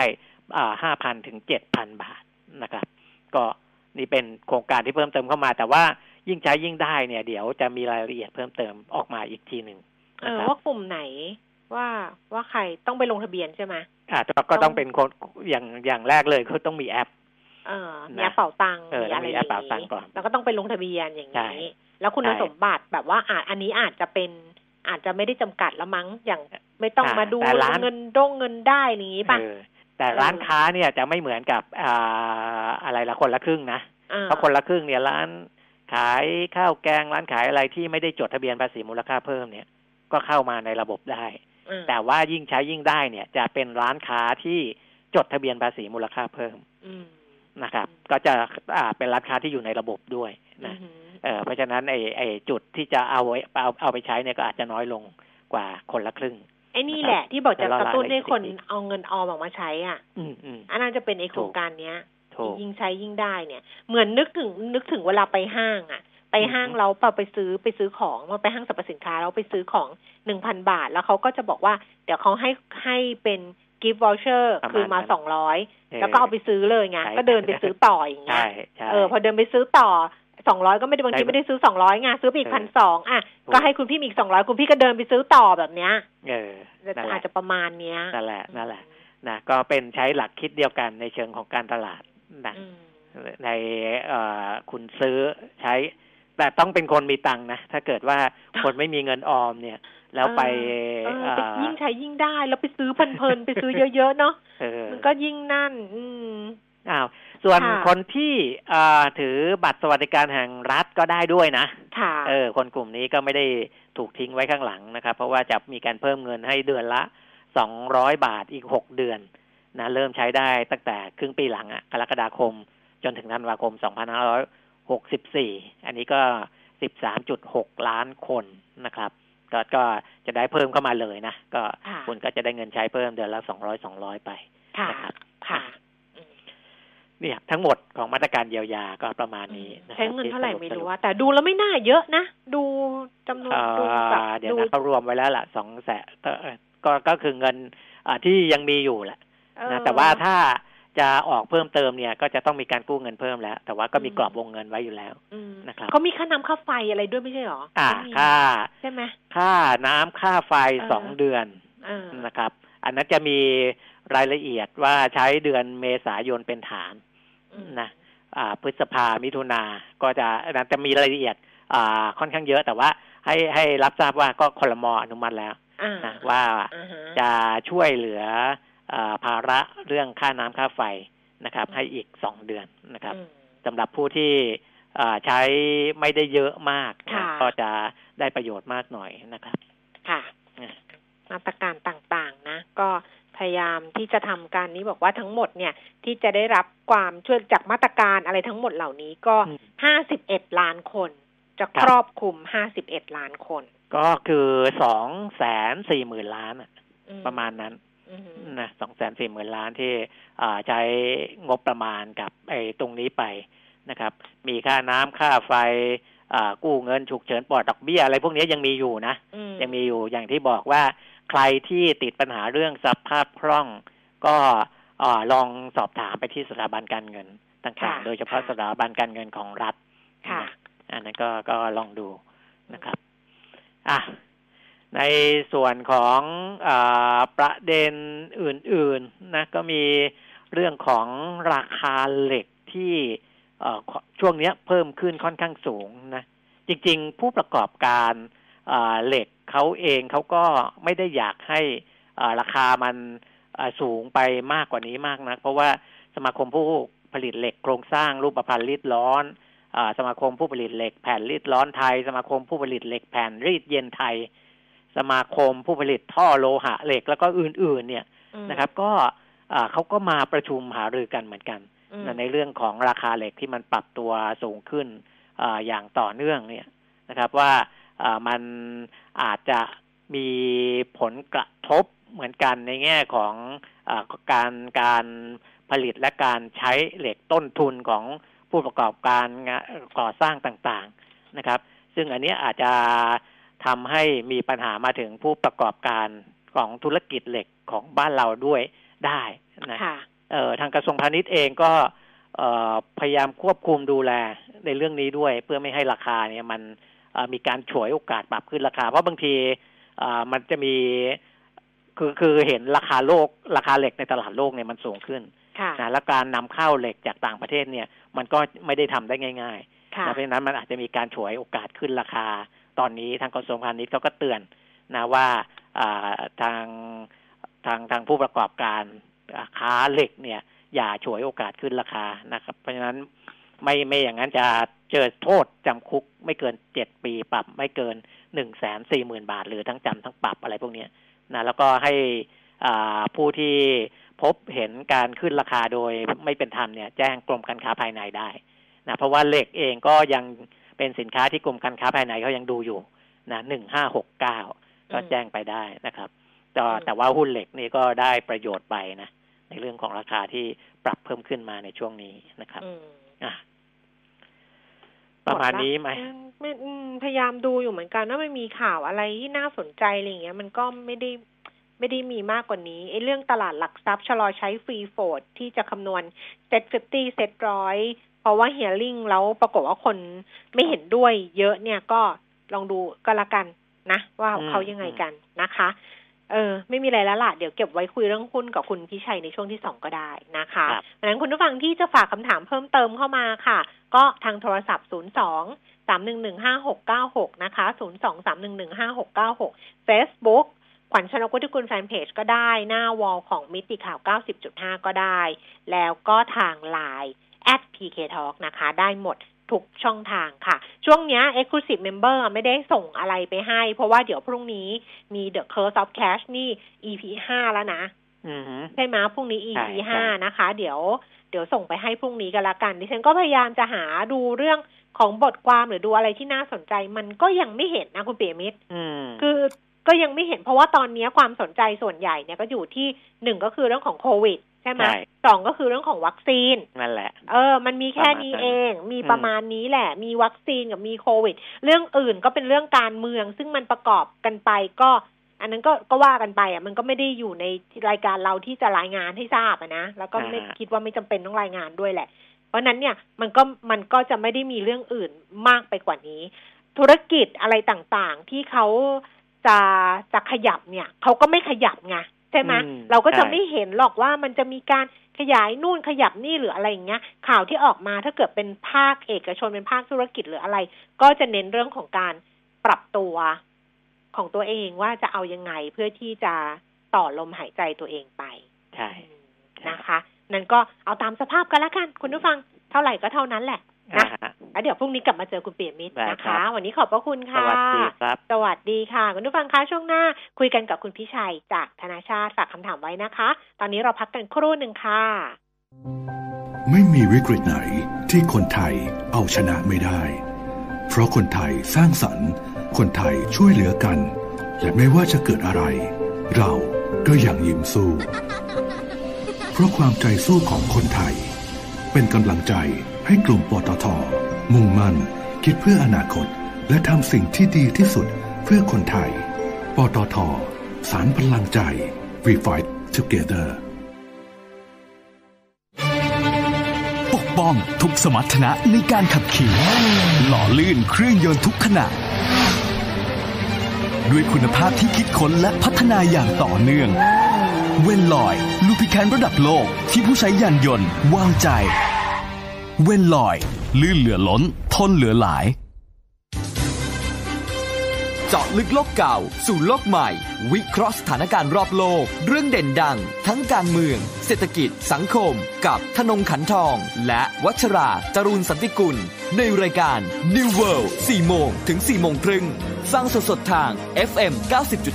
ห้าพันถึงเจ็ดพันบาทนะครับ ก็ นี่เป็นโครงการที่เพิ่มเติมเข้ามา แต่ว่ายิ่งใช้ยิ่งได้เนี่ย เดี๋ยวจะมีรายละเอียดเพิ่มเติมออกมาอีกทีหนึ่งเอนะอครับว่ากลุ่มไหนว่าว่าใครต้องไปลงทะเบียนใช่ไหมอาจจะก็ต้องเป็นคนอย่างอย่างแรกเลยคือต้องมีแอปเออมีนะแอปเป๋าตังค์เออมีอะไรต้องมีอแอปย่างเป๋าตังค์นี้ก่อนแล้วก็ต้องไปลงทะเบียนอย่างใช่นี้ แล้วคุณใช่สมบัติแบบว่าอาจอันนี้อาจจะเป็นอาจจะไม่ได้จำกัดละมั้งอย่างไม่ต้องอ่ามาดูแต่ร้านเงินดงเงินได้อย่างนี้ป่ะเออ แต่ร้านค้าเนี่ยจะไม่เหมือนกับอ่าอะไรละคนละครึ่งนะอ่าเพราะคนละครึ่งเนี่ยร้านขายข้าวแกงร้านขายอะไรที่ไม่ได้จดทะเบียนภาษีมูลค่าเพิ่มเนี่ย ก็เข้ามาในระบบได้อืมแต่ว่ายิ่งใช้ยิ่งได้เนี่ย จะเป็นร้านค้าที่จดทะเบียนภาษีมูลค่าเพิ่มอืมนะครับ ก็จะอ่าเป็นร้านค้าที่อยู่ในระบบด้วยนะอืมเออเพราะฉะนั้นไอ้ไอ้จุดที่จะเอาไว้เอาเอาไปใช้เนี่ยก็อาจจะน้อยลงกว่าคนละครึ่ง ไอ้นี่แหละที่บอกจะแต่เรากระตุ้นให้คนรายละเอียดเอาเงินออมออกมาใช้อะอืมอืมอันนั้นจะเป็นไอ้โครงการเนี้ยถูกยิ่งใช้ยิ่งได้เนี่ย เหมือนนึกถึงนึกถึงเวลาไปห้างอะ ไปห้างอือฮึเราเปล่าไปซื้อไปซื้อของมาไปห้างสรรพสินค้าเราไปซื้อของหนึ่งพันบาท แล้วเขาก็จะบอกว่า เดี๋ยวเขาให้ให้เป็น gift voucher ประมาณคือมานั้นสองร้อยแล้วก็เอาไปซื้อเลยไงใช่ก็เดินไปซื้อต่ออย่างเงี้ยใช่ใช่เออพอเดินไปซื้อต่อ สองร้อยก็ไม่ได้บางทีใช่ไม่ได้ซื้อสองร้อยไงซื้อไปอีกเอพันอสองอะถูกก็ให้คุณพี่มีอีกสองร้อยคุณพี่ก็เดินไปซื้อต่อแบบเนี้ยเออนั่นแหอาละจจะประมาณเนี้ยนั่นแหละนั่นแหละนะก็เป็นใช้หลักคิดเดียวกันในเชิงของการตลาดนะอืมในเอ่อคุณซื้อใช้ แต่ต้องเป็นคนมีตังค์นะ ถ้าเกิดว่าคนไม่มีเงินออมเนี่ย แล้วไปเออเอ่ไปอยิ่งใช้ยิ่งได้ แล้วไปซื้อเพลินๆไปซื้อเยอะๆเนาะเออมันก็ยิ่งนั่น อืมอ้าว ส่วนค่ะคนที่เอ่อถือบัตรสวัสดิการแห่งรัฐก็ได้ด้วยนะค่ะเออ คนกลุ่มนี้ก็ไม่ได้ถูกทิ้งไว้ข้างหลังนะครับ เพราะว่าจะมีการเพิ่มเงินให้เดือนละสองร้อยบาทอีกหกเดือนนะเริ่มใช้ได้ตั้งแต่ครึ่งปีหลังอะกรกฎาคม จนถึงธันวาคมสองพันห้าร้อยหกสิบสี่อันนี้ก็สิบสามจุดหกล้านคนนะครับ ก็ก็จะได้เพิ่มเข้ามาเลยนะ ก็ค่ะคุณก็จะได้เงินใช้เพิ่มเดือนละสองร้อยสองร้อยไปค่ะนะครับค่ะอืม เนี่ยทั้งหมดของมาตรการเยียวยาก็ประมาณนี้ะครับใช้เงินเท่าไหร่ที่สไม่ปรู้ว่า แต่ดูแล้วไม่น่าเยอะนะ ดูจำนวนเอ่อดูแบบเดี๋ยวดูนะเขารวมไว้แล้วล่ะสองแสนเอ่อก็ก็คือเงินอ่าที่ยังมีอยู่แหละเออนะแต่ว่าถ้าจะออกเพิ่มเติมเนี่ย ก็จะต้องมีการกู้เงินเพิ่มแล้ว แต่ว่าก็มีอืมกรอบวงเงินไว้อยู่แล้วอืมนะครับเขามีค่าน้ำค่าไฟอะไรด้วยไม่ใช่หรออ่าไม่มีค่าใช่ไหมค่าน้ำค่าไฟเออสองเดือนเออนะครับ อันนั้นจะมีรายละเอียดว่าใช้เดือนเมษายนเป็นฐานอืมนะอ่าพฤษภามิถุนาก็จะอันนั้นจะมีรายละเอียดอ่าค่อนข้างเยอะ แต่ว่าให้ให้รับทราบว่าก็คลมอนุมัติแล้วอ่านะว่าอ่าฮะจะช่วยเหลืออาภาระเรื่องค่าน้ำค่าไฟนะครับอืมให้อีกสองเดือนนะครับอืมสำหรับผู้ที่อ่าใช้ไม่ได้เยอะมากนะค่ะก็จะได้ประโยชน์มากหน่อยนะครับ ค่ะอ่า มาตรการต่างๆ นะ ก็พยายามที่จะทำการนี้บอกว่าทั้งหมดเนี่ยที่จะได้รับความช่วยจากมาตรการอะไรทั้งหมดเหล่านี้ก็อืมห้าสิบเอ็ดล้านคน จะครับครอบคลุมห้าสิบเอ็ดล้านคน ก็คือสองแสนสี่หมื่นล้านอะอืประมาณนั้นอืมนะสองแสนสี่หมื่นล้านที่อ่าใช้งบประมาณกับไอ้ตรงนี้ไปนะครับ มีค่าน้ำค่าไฟอ่ากู้เงินฉุกเฉินปลอดดอกเบี้ยอะไรพวกนี้ยังมีอยู่นะอืมยังมีอยู่อย่างที่บอกว่า ใครที่ติดปัญหาเรื่องสภาพคล่อง ก็อ่าลองสอบถามไปที่สถาบันการเงินต่างค่ะๆโดยเฉพาะค่ะสถาบันการเงินของรัฐค่ะนะอันนั้นก็ก็ลองดูนะครับอะในส่วนของอาประเด็นอื่นๆนะก็มีเรื่องของราคาเหล็กที่เอ่อช่วงเนี้ยเพิ่มขึ้นค่อนข้างสูงนะจริงๆ ผู้ประกอบการอ่าเหล็ก เขาเองเขาก็ไม่ได้อยากให้อ่าราคามันอ่าสูงไปมากกว่านี้มากนะเพราะว่าสมาคมผู้ผลิตเหล็กโครงสร้างรูปพันธ์รีดร้อนอาสมาคมผู้ผลิตเหล็กแผ่นรีดร้อนไทย สมาคมผู้ผลิตเหล็กแผ่นรีดเย็นไทย สมาคมผู้ผลิตท่อโลหะเหล็กแล้วก็อื่น ๆ เนี่ยอืมนะครับ ก็อ่าเขาก็มาประชุมหารือกันเหมือนกันอืมในเรื่องของราคาเหล็กที่มันปรับตัวสูงขึ้นอาอย่างต่อเนื่องเนี่ยนะครับ ว่าอ่า มันอาจจะมีผลกระทบเหมือนกันในแง่ของอาการการผลิตและการใช้เหล็กต้นทุนของผู้ประกอบการงานก่อสร้างต่างๆนะครับ ซึ่งอันเนี้ยอาจจะทำให้มีปัญหามาถึงผู้ประกอบการของธุรกิจเหล็กของบ้านเราด้วยได้นะค่ะเอ่อทางกระทรวงพาณิชย์เองก็เอ่อพยายามควบคุมดูแลในเรื่องนี้ด้วย เพื่อไม่ให้ราคาเนี่ยมันเอ่อ มีการฉวยโอกาสปรับขึ้นราคา เพราะบางทีเอ่อมันจะมีคือคือเห็นราคาโลกราคาเหล็กในตลาดโลกเนี่ยมันสูงขึ้นค่ะนะและการนำเข้าเหล็กจากต่างประเทศเนี่ย มันก็ไม่ได้ทำได้ง่ายๆค่ะนะเพราะฉะนั้นมันอาจจะมีการฉวยโอกาสขึ้นราคา ตอนนี้ทางกระทรวงพาณิชย์เขาก็เตือนนะว่าอ่าทางทางทางผู้ประกอบการอ่าค้าเหล็กเนี่ย อย่าฉวยโอกาสขึ้นราคานะครับ เพราะฉะนั้น ไม่ไม่อย่างนั้นจะเจอโทษจำคุกไม่เกินเจ็ดปีปรับไม่เกินหนึ่งแสนสี่หมื่นบาท หรือทั้งจำทั้งปรับอะไรพวกเนี้ยนะแล้วก็ให้อ่าผู้ที่พบเห็นการขึ้นราคาโดยไม่เป็นธรรมเนี่ยแจ้งกรมการค้าภายในได้นะเพราะว่าเหล็กเองก็ยังเป็นสินค้าที่กรมการค้าภายในเขายังดูอยู่นะหนึ่งห้าหกเก้าก็แจ้งไปได้นะครับ แต่อืมแต่ว่าหุ้นเหล็กนี่ก็ได้ประโยชน์ไปนะ ในเรื่องของราคาที่ปรับเพิ่มขึ้นมาในช่วงนี้นะครับอืมอะ ประมาณนี้ไหมไม่พยายามดูอยู่เหมือนกันว่ามันมีข่าวอะไรที่น่าสนใจอะไรอย่างเงี้ย มันก็ไม่ได้ไม่ได้มีมากกว่านี้ไอ้เรื่องตลาดหลักทรัพย์ชะลอใช้ free float ที่จะคำนวณ SET fifty SET ร้อยเพราะว่า hearing แล้วปรากฏว่าคนไม่เห็นด้วยเยอะเนี่ยก็ลองดูก็แล้วกันนะ ว่าเขายังไงกันนะคะ เออไม่มีอะไรแล้วล่ะ เดี๋ยวเก็บไว้คุยเรื่องหุ้นกับคุณพิชัยในช่วงที่สองก็ได้นะคะครับเพราะฉะนั้นคุณผู้ฟังที่จะฝากคำถามเพิ่มเติมเข้ามาค่ะ ก็ทางโทรศัพท์ 0 2 3 1 1 5 6 9 6 นะคะ 0 2 3 1 1 5 6 9 6 Facebook ขวัญชนกุธิกุลแฟนเพจก็ได้หน้าวอลของมิติข่าว 90.5 ก็ได้ แล้วก็ทางไลน์ at pk talk นะคะ ได้หมด ทุกช่องทางค่ะ ช่วงเนี้ย exclusive member ไม่ได้ส่งอะไรไปให้ เพราะว่าเดี๋ยวพรุ่งนี้มี The Curse of Cash นี่ EP 5แล้วนะอือหือใช่ไหมพรุ่งนี้ EP ใช่ใช่ห้านะคะ เดี๋ยวเดี๋ยวส่งไปให้พรุ่งนี้กันละกัน ดิฉันก็พยายามจะหาดูเรื่องของบทความหรือดูอะไรที่น่าสนใจ มันก็ยังไม่เห็นนะคุณเปียมิตรอืมคือก็ยังไม่เห็นเพราะว่าตอนนี้ความสนใจส่วนใหญ่เนี่ยก็อยู่ที่หนึ่งก็คือเรื่องของโควิด ใช่ไหมใช่สองก็คือเรื่องของวัคซีนนั่นแหละ เออ มันมีแค่นี้ประมาณนั้นเอง มีอืมประมาณนี้แหละ มีวัคซีนกับมีโควิด เรื่องอื่นก็เป็นเรื่องการเมือง ซึ่งมันประกอบกันไปก็ อันนั้นก็ก็ว่ากันไปอะ มันก็ไม่ได้อยู่ในรายการเราที่จะรายงานให้ทราบอะนะ แล้วก็ไม่อ่าคิดว่าไม่จำเป็นต้องรายงานด้วยแหละ เพราะฉะนั้นเนี่ยมันก็มันก็จะไม่ได้มีเรื่องอื่นมากไปกว่านี้ ธุรกิจอะไรต่างๆที่เขาจะจะขยับเนี่ยเขาก็ไม่ขยับไงใช่ไหมอืมเราก็จะใช่ไม่เห็นหรอกว่ามันจะมีการขยายนู่นขยับนี่หรืออะไรอย่างเงี้ย ข่าวที่ออกมาถ้าเกิดเป็นภาคเอกชนเป็นภาคธุรกิจหรืออะไร ก็จะเน้นเรื่องของการปรับตัวของตัวเองว่าจะเอายังไงเพื่อที่จะต่อลมหายใจตัวเองไป ใช่นะคะ นั่นก็เอาตามสภาพกันละกัน คุณผู้ฟังเท่าไหร่ก็เท่านั้นแหละอ่า นะฮะแล้วเดี๋ยวพรุ่งนี้กลับมาเจอคุณเปียมิตรได้นะครัคะบวันนี้ขอบพระคุณสค่ะวัสดีครับ สวัสดีค่ะ คุณผู้ฟังคะช่วงหน้า คุยกันกับคุณพิชัยจากธนาชาติฝากคำถามไว้นะคะ ตอนนี้เราพักกันครู่หนึ่งค่ะ ไม่มีวิกฤตไหนที่คนไทยเอาชนะไม่ได้ เพราะคนไทยสร้างสรรค์ คนไทยช่วยเหลือกัน และไม่ว่าจะเกิดอะไร เราก็ยังยิ้มสู้ เพราะความใจสู้ของคนไทย เป็นกำลังใจ ให้กลุ่มปตท มุ่งมั่น คิดเพื่ออนาคต และทำสิ่งที่ดีที่สุดเพื่อคนไทย ปตท สารพลังใจ We Fight Together ปกป้องทุกสมรรถนะในการขับขี่ หล่อลื่นเครื่องยนต์ทุกขณะด้วยคุณภาพที่คิดค้นและพัฒนาอย่างต่อเนื่อง เวนลอย ลูพิแคนระดับโลกที่ผู้ใช้ยานยนต์วางใจ เว้นลอย ลื่นเหลือล้น ทนเหลือหลาย เจาะลึกโลกเก่า สู่โลกใหม่ วิเคราะห์สถานการณ์รอบโลก เรื่องเด่นดัง ทั้งการเมือง เศรษฐกิจ สังคม กับธนงขันทอง และวัชรา จรูนสันติกุล ในรายการ New World 4โมงถึง4โมงครึ่งฟังสดๆทาง FM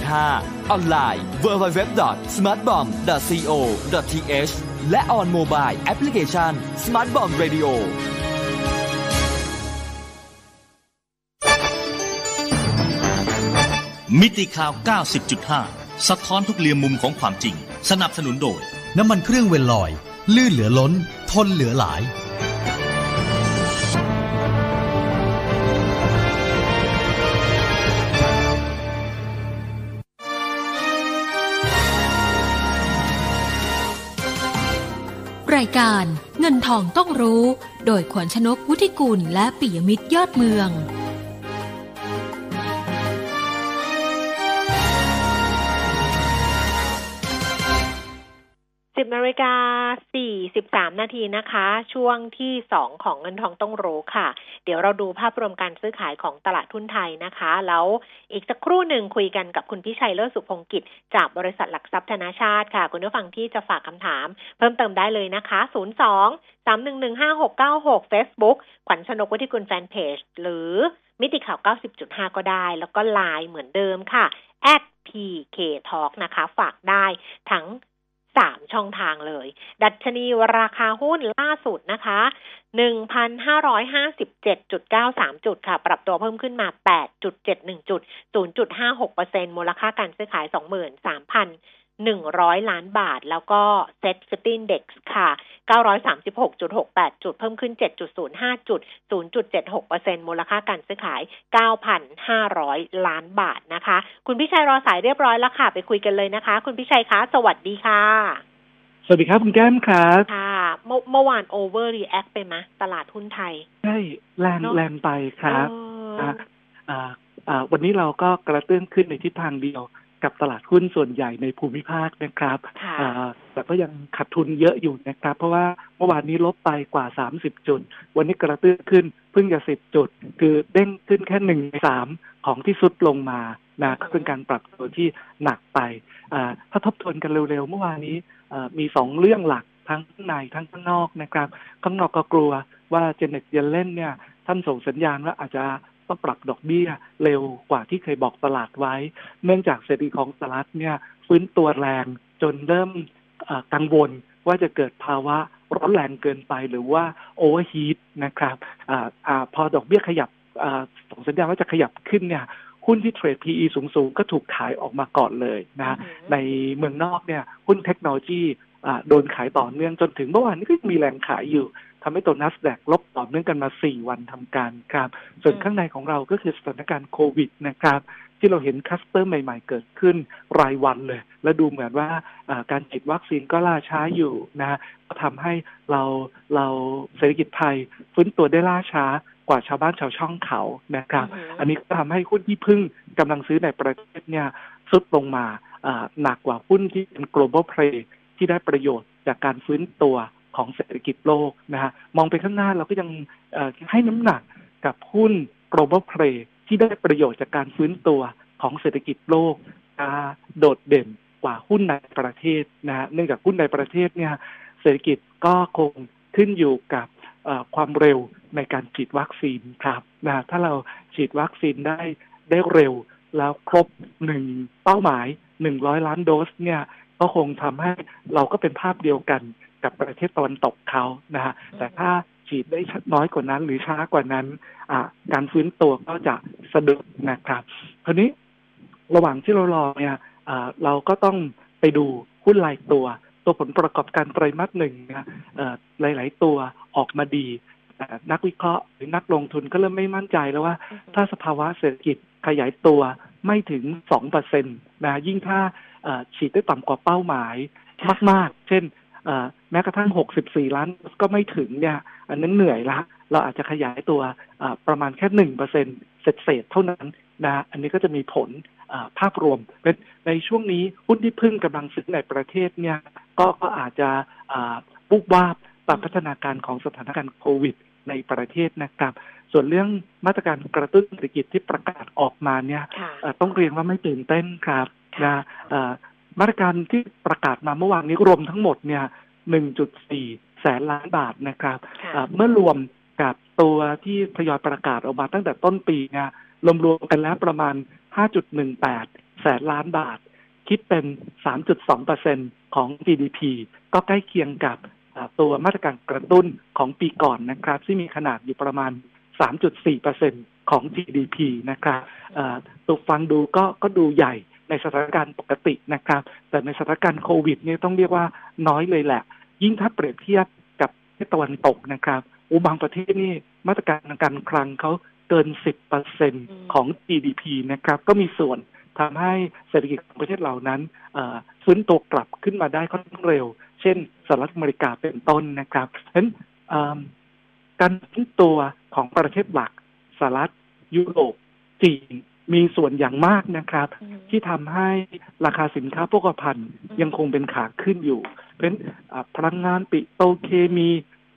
90.5 ออนไลน์ www.smartbomb.co.th และ on mobile application Smart Bomb Radio มิติข่าว 90.5 สะท้อนทุกเรียมมุมของความจริง สนับสนุนโดย น้ำมันเครื่องเวลลอย ลื่นเหลือล้น ทนเหลือหลาย รายการเงินทองต้องรู้ โดยขวัญชนกวุฒิกุลและปิยมิตรยอดเมือง นาฬิกาสี่สิบสามนาทีนะคะ ช่วงที่สองของเงินทองต้องรู้ค่ะ เดี๋ยวเราดูภาพรวมการซื้อขายของตลาดทุนไทยนะคะ แล้วอีกสักครู่หนึ่งคุยกันกับคุณพิชัยเลิศสุพงกิจ จากบริษัทหลักทรัพย์ธนาชาติค่ะ คุณผู้ฟังที่จะฝากคำถาม เพิ่มเติมได้เลยนะคะศูนย์สองสามหนึ่งหนึ่งห้าหกเก้าหกเฟซบุ๊กขวัญชนกวุฒิกุลแฟนเพจหรือมิติข่าว 90.5 ก็ได้ แล้วก็ไลน์เหมือนเดิมค่ะ at pk talk นะคะ ฝากได้ทั้ง สามช่องทางเลย ดัชนีราคาหุ้นล่าสุดนะคะ1,557.93จุดค่ะ ปรับตัวเพิ่มขึ้นมา8.71จุด0.56%มูลค่าการซื้อขาย 23,100 ล้านบาท แล้วก็เซ็ตฟิตินเด็กค่ะ 936.68 จุด เพิ่มขึ้น 7.05 จุด 0.76%มูลค่าการซื้อขาย 9,500 ล้านบาทนะคะ คุณพิชัยรอสายเรียบร้อยแล้วค่ะ ไปคุยกันเลยนะคะ คุณพิชัยคะ สวัสดีค่ะ สวัสดีครับ คุณแก้มครับ ค่ะ เมื่อเมื่อวาน overreact ไปไหมตลาดหุ้นไทย ใช่ แรงเนอะแรงไปครับเอออ่าอ่าอ่าวันนี้เราก็กระเตื้องขึ้นในทิศทางเดียว กับตลาดหุ้นส่วนใหญ่ในภูมิภาคนะครับค่ะอ่าแต่ก็ยังขาดทุนเยอะอยู่นะครับ เพราะว่าเมื่อวานนี้ลบไปกว่า 30 จุด วันนี้กระเตื้องขึ้นเพิ่งจะ10 จุด คือเด้งขึ้นแค่หนึ่งในสามของที่สุดลงมานะก็เป็นการปรับตัวที่หนักไปอ่าถ้าทบทวนกันเร็วๆ เมื่อวานนี้เอ่อมีสองเรื่องหลักทั้งข้างในทั้งข้างนอกนะครับ ข้างนอกก็กลัวว่าเจเน็ตเยเลนเนี่ยท่านส่งสัญญาณว่าอาจจะ ต้องปรับดอกเบี้ยเร็วกว่าที่เคยบอกตลาดไว้ เนื่องจากเศรษฐกิจของสหรัฐเนี่ยฟื้นตัวแรงจนเริ่มเอ่อกังวลว่าจะเกิดภาวะร้อนแรงเกินไปหรือว่าโอเวอร์ฮีทนะครับอาอาพอดอกเบี้ยขยับอ่าส่งสัญญาณว่าจะขยับขึ้นเนี่ยหุ้นที่เทรด PE สูงๆ ก็ถูกขายออกมาก่อนเลยนะอืมในเมืองนอกเนี่ยหุ้นเทคโนโลยีอ่าโดนขายต่อเนื่องจนถึงเมื่อวานนี้ก็ยังมีแรงขายอยู่ ทำให้ตัว NASDAQ ลบต่อเนื่องกันมา 4 วันทำการครับ ส่วนอืมข้างในของเราก็คือสถานการณ์โควิดนะครับที่เราเห็นคลัสเตอร์ใหม่ๆ เกิดขึ้นรายวันเลย และดูเหมือนว่าอ่าการฉีดวัคซีนก็ล่าช้าอยู่นะก็ทำให้เราเราเศรษฐกิจไทยฟื้นตัวได้ล่าช้ากว่าชาวบ้านชาวช่องเขานะครับอือหืออัอันนี้ก็ทำให้หุ้นที่พึ่งกำลังซื้อในประเทศเนี่ยซุดลงมาอ่าหนักกว่าหุ้นที่เป็น global play ที่ได้ประโยชน์จากการฟื้นตัว ของเศรษฐกิจโลกนะฮะมองไปข้างหน้าเราก็ยังให้น้ำหนักกับหุ้น global play ที่ได้ประโยชน์จากการฟื้นตัวของเศรษฐกิจโลกโดดเด่นกว่าหุ้นในประเทศนะฮะเนื่องจากหุ้นในประเทศเนี่ยเศรษฐกิจก็คงขึ้นอยู่กับความเร็วในการฉีดวัคซีนครับนะถ้าเราฉีดวัคซีนได้ได้เร็วแล้วครบหนึ่งเป้าหมายหนึ่งร้อยล้านโดสเนี่ยก็คงทำให้เราก็เป็นภาพเดียวกัน กับประเทศตะวันตกเขานะฮะแต่ถ้าฉีดได้น้อยกว่านั้น หรือช้ากว่านั้นอ่าการฟื้นตัวก็จะสะดุดนะครับคราวนี้ระหว่างที่เรารอเนี่ยอ่าเราก็ต้องไปดูหุ้นรายตัว ตัวผลประกอบการไตรมาสหนึ่งเนี่ยเอ่อหลาย ๆ ตัวออกมาดีแต่นักวิเคราะห์หรือนักลงทุนก็เริ่มไม่มั่นใจแล้วว่า ถ้าสภาวะเศรษฐกิจขยายตัวไม่ถึงสองเปอร์เซ็นตนะยิ่งถ้าเอ่อฉีดได้ต่ำกว่าเป้าหมายมาก ๆ เช่น แม้กระทั่ง 64 ล้านก็ไม่ถึงเนี่ย อันนั้นเหนื่อยละ เราอาจจะขยายตัวประมาณแค่หนึ่งเปอร์เซ็นเศษเท่านั้นนะอันนี้ก็จะมีผลภาพรวมเป็นในช่วงนี้หุ้นที่พึ่งกำลังซื้อในประเทศเนี่ย ก็ก็อาจจะบุกวาบตามพัฒนาการของสถานการณ์โควิดในประเทศนะครับ ส่วนเรื่องมาตรการกระตุ้นเศรษฐกิจที่ประกาศออกมาเนี่ยต้องเรียนว่าไม่ตื่นเต้นครับนะ มาตรการที่ประกาศมาเมื่อวานนี้รวมทั้งหมดเนี่ย 1.4 แสนล้านบาทนะครับเมื่อรวมกับตัวที่ทยอยประกาศออกมาตั้งแต่ต้นปีเนี่ยรวมๆกันแล้วประมาณ 5.18 แสนล้านบาท คิดเป็น 3.2%ของ GDP ก็ใกล้เคียงกับตัวมาตรการกระตุ้นของปีก่อนนะครับ ที่มีขนาดอยู่ประมาณ 3.4%ของ GDP นะครับตัวฟังดูก็ก็ดูใหญ่ ในสถานการณ์ปกตินะครับ แต่ในสถานการณ์โควิดนี่ต้องเรียกว่าน้อยเลยแหละ ยิ่งถ้าเปรียบเทียบกับที่ตะวันตกนะครับอุบางประเทศนี่มาตรการการคลังเขาเกิน 10%ของ GDP นะครับ ก็มีส่วนทำให้เศรษฐกิจของประเทศเหล่านั้นฟื้นตัวกลับขึ้นมาได้ค่อนข้างเร็ว เช่นสหรัฐอเมริกาเป็นต้นนะครับฉะนั้นการฟื้นตัวของประเทศหลักสหรัฐยุโรปจีน มีส่วนอย่างมากนะครับ ที่ทำให้ราคาสินค้าโภคภัณฑ์ยังคงเป็นขาขึ้นอยู่เป็นพลังงานปิโตเคมี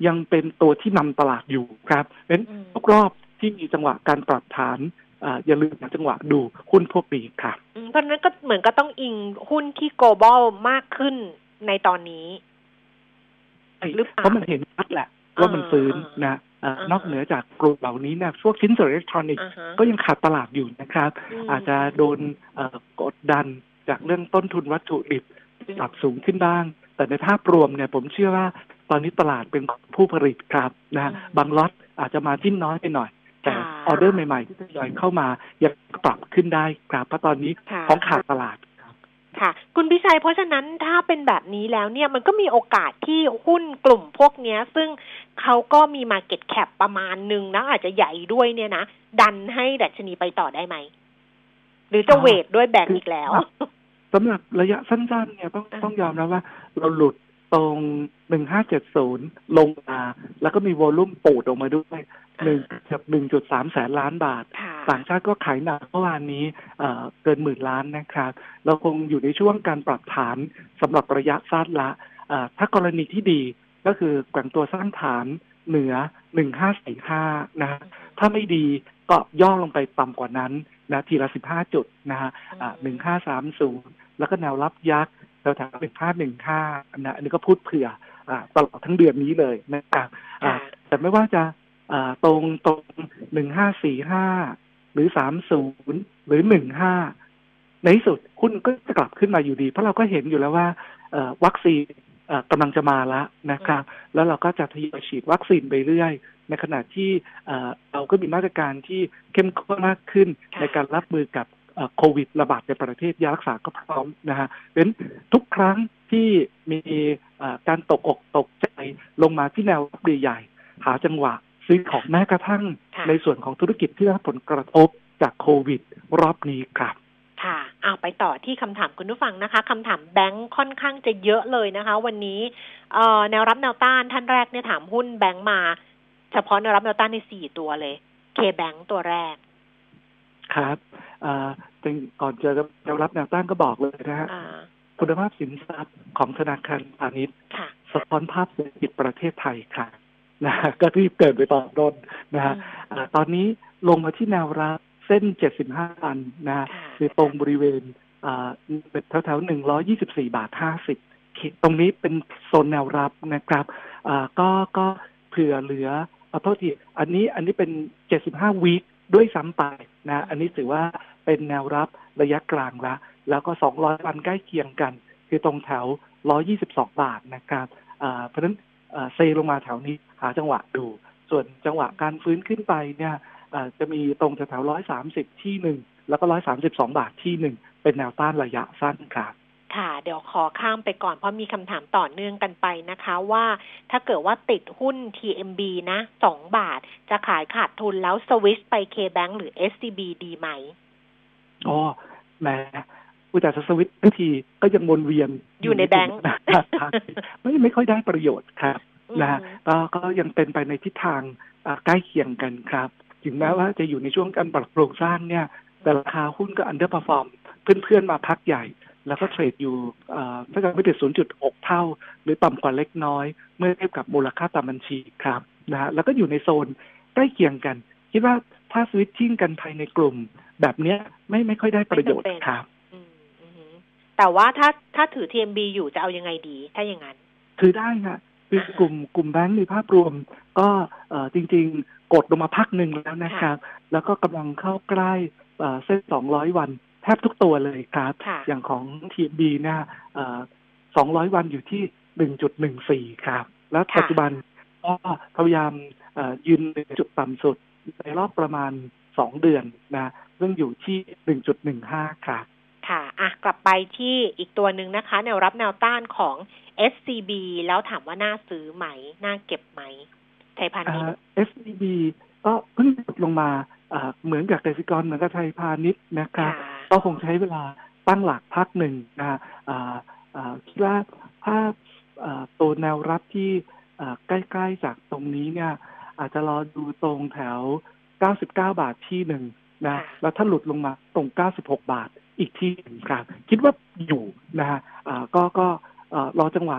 ยังเป็นตัวที่นำตลาดอยู่ครับเป็นทุกรอบที่มีจังหวะการปรับฐานอย่าลืมจังหวะดูหุ้นพวกนี้ครับเพราะนั้นก็เหมือนก็ต้องอิงหุ้นที่ global มากขึ้นในตอนนี้หรือเปล่าเพราะมันเห็นชัดแหละว่ามันฟื้นนะ นอกเหนือจากกลุ่มเหล่านี้นะพวกชิ้นส่วนอิเล็กทรอนิกส์ก็ยังขาดตลาดอยู่นะครับ อาจจะโดนกดดันจากเรื่องต้นทุนวัตถุดิบที่ปรับสูงขึ้นบ้าง แต่ในภาพรวมเนี่ยผมเชื่อว่าตอนนี้ตลาดเป็นผู้ผลิตครับนะบางล็อตอาจจะ margin น้อยไปหน่อย แต่ออเดอร์ใหม่ๆที่ทยอยเข้ามายังปรับขึ้นได้ครับเพราะตอนนี้ของขาดตลาด ค่ะ คุณพิชัยเพราะฉะนั้นถ้าเป็นแบบนี้แล้วเนี่ยมันก็มีโอกาสที่หุ้นกลุ่มพวกเนี้ยซึ่งเขาก็มี market cap ประมาณหนึ่งนะอาจจะใหญ่ด้วยเนี่ยนะ ดันให้ดัชนีไปต่อได้ไหม หรือจะ weight ด้วยแบงก์อีกแล้วสำหรับระยะสั้นๆเนี่ยต้องต้องยอมแล้วว่าเราหลุด ตรงหนึ่งห้าเจ็ดศูนย์ลงมา แล้วก็มีวอลลุ่มปูดออกมาด้วยหนึ่งกับหนึ่งจุดสามแสนล้านบาท ต่างชาติก็ขายหนักเมื่อวานนี้เกินหมื่นล้านนะครับ เราคงอยู่ในช่วงการปรับฐานสำหรับระยะสั้นละถ้ากรณีที่ดีก็คือแกว่งตัวสร้างฐานเหนือหนึ่งห้าสี่ห้านะถ้าไม่ดีก็ย่อลงไปต่ำกว่านั้นนะทีละสิบห้าจุดนะฮะหนึ่งห้าสามศูนย์แล้วก็แนวรับยักษ์ แถวแถวเป็นห้าหนึ่งห้านะอันนี้ก็พูดเผื่ออตลอดทั้งเดือนนี้เลยนะครับแต่ไม่ว่าจะตรงตรงหนึ่งห้าสี่ห้าหรือสามศูนย์หรือหนึ่งห้าในที่สุดคุณก็จะกลับขึ้นมาอยู่ดี เพราะเราก็เห็นอยู่แล้วว่าวัคซีนกำลังจะมาแล้วนะครับ แล้วเราก็จะทยอยฉีดวัคซีนไปเรื่อย ในขณะที่เราก็มีมาตรการที่เข้มข้นมากขึ้นในการรับมือกับ โควิดระบาดในประเทศยารักษาก็พร้อมนะฮะเป็นทุกครั้งที่มีการตกอกตกใจลงมาที่แนวรับใหญ่หาจังหวะซื้อของแม้กระทั่ง ในส่วนของธุรกิจที่ได้ผลกระทบจากโควิดรอบนี้ครับค่ะเอาไปต่อที่คำถามคุณผู้ฟังนะคะคำถามแบงค์ค่อนข้างจะเยอะเลยนะคะ วันนี้แนวรับแนวต้านท่านแรกเนี่ยถามหุ้นแบงค์มา เฉพาะแนวรับแนวต้านในสี่ตัวเลยเคแบงค์ตัวแรก ครับ ก่อนจะแนวรับแนวต้านก็บอกเลยนะฮะคุณภาพสินทรัพย์ของธนาคารพาณิชย์สะท้อนภาพเศรษฐกิจประเทศไทยค่ะนะก็ที่เกิดไปตอนต้นนะฮะตอนนี้ลงมาที่แนวรับเส้น 75อันนะคือตรงบริเวณเป็นแถวๆ124 บาท 50 ตรงนี้เป็นโซนแนวรับนะครับก็ก็เผื่อเหลือขอโทษทีอันนี้อันนี้เป็น 75วีค ด้วยซ้ำไปนะอันนี้ถือว่าเป็นแนวรับระยะกลางละ แล้วก็ 200 วันใกล้เคียงกัน คือตรงแถว 122 บาทนะครับเพราะฉะนั้นเซลงมาแถวนี้หาจังหวะดู ส่วนจังหวะการฟื้นขึ้นไปเนี่ยจะมีตรงแถวร้อยสามสิบที่หนึ่งแล้วก็ร้อยสามสิบสองบาทที่หนึ่งเป็นแนวต้านระยะสั้นครับ ค่ะ เดี๋ยวขอข้ามไปก่อนเพราะมีคำถามต่อเนื่องกันไปนะคะว่าถ้าเกิดว่าติดหุ้น TMB นะสองบาท จะขายขาดทุนแล้วสวิชไป KBank หรือ SCB ดีไหมอ๋อแหมผู้จัดสวิตทุกทีก็ยังวนเวียนอยู่ในแบงค์ไม่ไม่ค่อยได้ประโยชน์ครับนะฮะก็ก็ยังเป็นไปในทิศทางใกล้เคียงกันครับ ถึงแม้ว่าจะอยู่ในช่วงการปรับโครงสร้างเนี่ยแต่ราคาหุ้นก็ underperform เพื่อนๆมาพักใหญ่ แล้วก็ trade อยู่ถ้าเกิดไม่ถึง0.6 เท่า หรือต่ำกว่าเล็กน้อย เมื่อเทียบกับมูลค่าตามบัญชีครับนะฮะแล้วก็อยู่ในโซนใกล้เคียงกัน คิดว่าถ้า switching กันภายในกลุ่ม แบบเนี้ยไม่ไม่ค่อยได้ประโยชน์ครับแต่ว่าถ้าถ้าถือ TMB อยู่จะเอายังไงดี ถ้าอย่างนั้น ถือได้ค่ะคือกลุ่มกลุ่มแบงก์ในภาพรวม ก็เออจริง ๆ กดลงมาพักหนึ่งแล้วนะครับ แล้วก็กำลังเข้าใกล้เส้นสองร้อยวัน แทบทุกตัวเลยครับ อย่างของ TMB เนี่ยสองร้อยวันอยู่ที่หนึ่งจุดหนึ่งสี่ครับ แล้วปัจจุบันก็พยายามยืนในจุดต่ำสุด ในรอบประมาณสองเดือนนะ ซึ่งอยู่ที่หนึ่งจุดหนึ่งห้าครับค่ะ อะ กลับไปที่อีกตัวหนึ่งนะคะ แนวรับแนวต้านของ SCB แล้วถามว่าน่าซื้อไหม น่าเก็บไหม ไทยพาณิชย์ SCB ก็เพิ่งลงมา เหมือนกับเกษตรกรเหมือนกับไทยพาณิชย์นะครับก็คงใช้เวลาตั้งหลักพักหนึ่งนะคิดว่าถ้าตัวแนวรับที่ใกล้ๆจากตรงนี้เนี่ย อาจจะรอดูตรงแถว 99 บาทที่หนึ่งนะแล้วถ้าหลุดลงมาตรง 96 บาทอีกที่หนึ่งครับ คิดว่าอยู่นะฮะก็ก็รอจังหวะ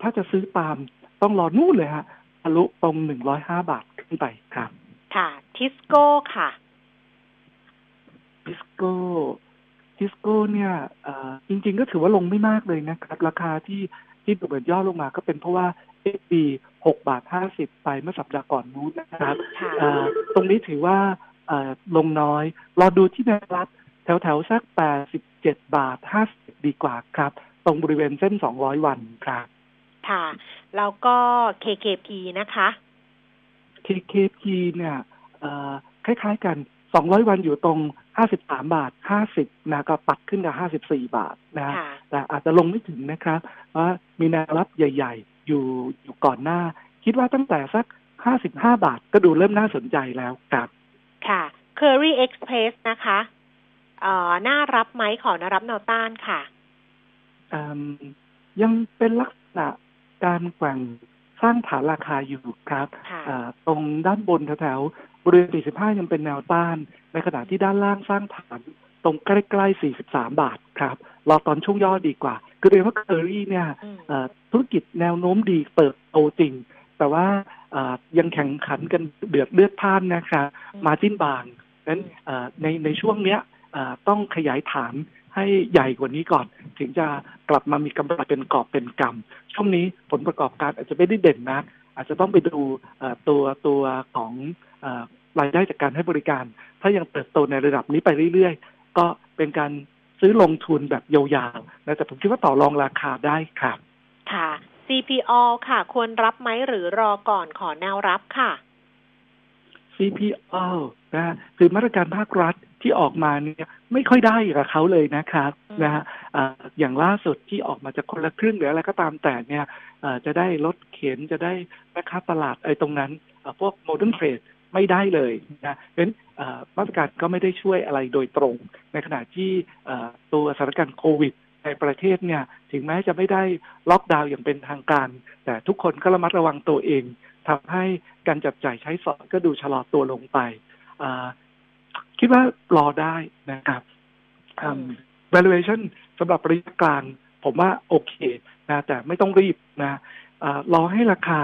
ถ้าจะซื้อตามต้องรอนู่นเลยฮะทะลุตรงหนึ่งร้อยห้าบาทขึ้นไปครับ ค่ะ ทิสโก้ค่ะ ทิสโก้ทิสโก้เนี่ยจริง ๆ ก็ถือว่าลงไม่มากเลยนะครับ ราคาที่ที่ดูเหมือนย่อลงมาก็เป็นเพราะว่าเอฟีหกบาทห้าสิบไปเมื่อสัปดาห์ก่อนนู้นนะครับตรงนี้ถือว่าลงน้อย รอดูที่แนวรับแถวแถวสักแปดสิบเจ็ดบาทห้าสิบดีกว่าครับ ตรงบริเวณเส้นสองร้อยวันครับ ค่ะ แล้วก็ KKP นะคะ KKP เนี่ยคล้ายๆกันสองร้อยวันอยู่ตรงห้าสิบสามบาทห้าสิบนะก็ปัดขึ้นกับห้าสิบสี่บาทนะแต่อาจจะลงไม่ถึงนะครับเพราะมีแนวรับใหญ่ ๆ อยู่อยู่ก่อนหน้า คิดว่าตั้งแต่สักห้าสิบห้าบาทก็ดูเริ่มน่าสนใจแล้วครับ ค่ะ Curry Express นะคะเอ่อน่ารับไหมขอนารับแนวต้านค่ะยังเป็นลักษณะการแกว่ง สร้างฐานราคาอยู่ครับตรงด้านบนแถวบริเวณ 45 ยังเป็นแนวต้าน ในขณะที่ด้านล่างสร้างฐานตรงใกล้ๆ 43 บาทครับรอตอนช่วงย่อดีกว่า คือเรียกว่าเคอรี่เนี่ยธุรกิจแนวโน้มดีเติบโตจริง แต่ว่ายังแข่งขันกันเดือดเลือดพ่านนะครับมาจิ้นบางนั้นในในช่วงเนี้ยต้องขยายฐาน ให้ใหญ่กว่านี้ก่อน ถึงจะกลับมามีกำไรเป็นกอบเป็นกำช่วงนี้ผลประกอบการอาจจะไม่ได้เด่นนะอาจจะต้องไปดูตัวตัวของรายได้จากการให้บริการ ถ้ายังเติบโตในระดับนี้ไปเรื่อยๆ ก็เป็นการซื้อลงทุนแบบยาวๆนะแต่ผมคิดว่าต่อรองราคาได้ครับค่ะ CPO ค่ะ ควรรับไหมหรือรอก่อนขอแนวรับค่ะ CPO นะคือมาตรการภาครัฐ ที่ออกมาเนี่ยไม่ค่อยได้กับเขาเลยนะครับนะฮะอย่างล่าสุดที่ออกมาจากคนละครึ่งหรืออะไรก็ตามแต่เนี่ยจะได้รถเข็นจะได้แม่ค้าตลาดไอ้ตรงนั้นพวก modern trade ไม่ได้เลยนะเพราะฉะนั้นมาตรการก็ไม่ได้ช่วยอะไรโดยตรง ในขณะที่ตัวสถานการณ์โควิดในประเทศเนี่ยถึงแม้จะไม่ได้ล็อกดาวน์อย่างเป็นทางการ แต่ทุกคนก็ระมัดระวังตัวเองทำให้การจับจ่ายใช้สอยก็ดูชะลอตัวลงไป คิดว่ารอได้นะครับ valuation สำหรับระยะกลาง ผมว่าโอเคนะแต่ไม่ต้องรีบนะอรอให้ราคา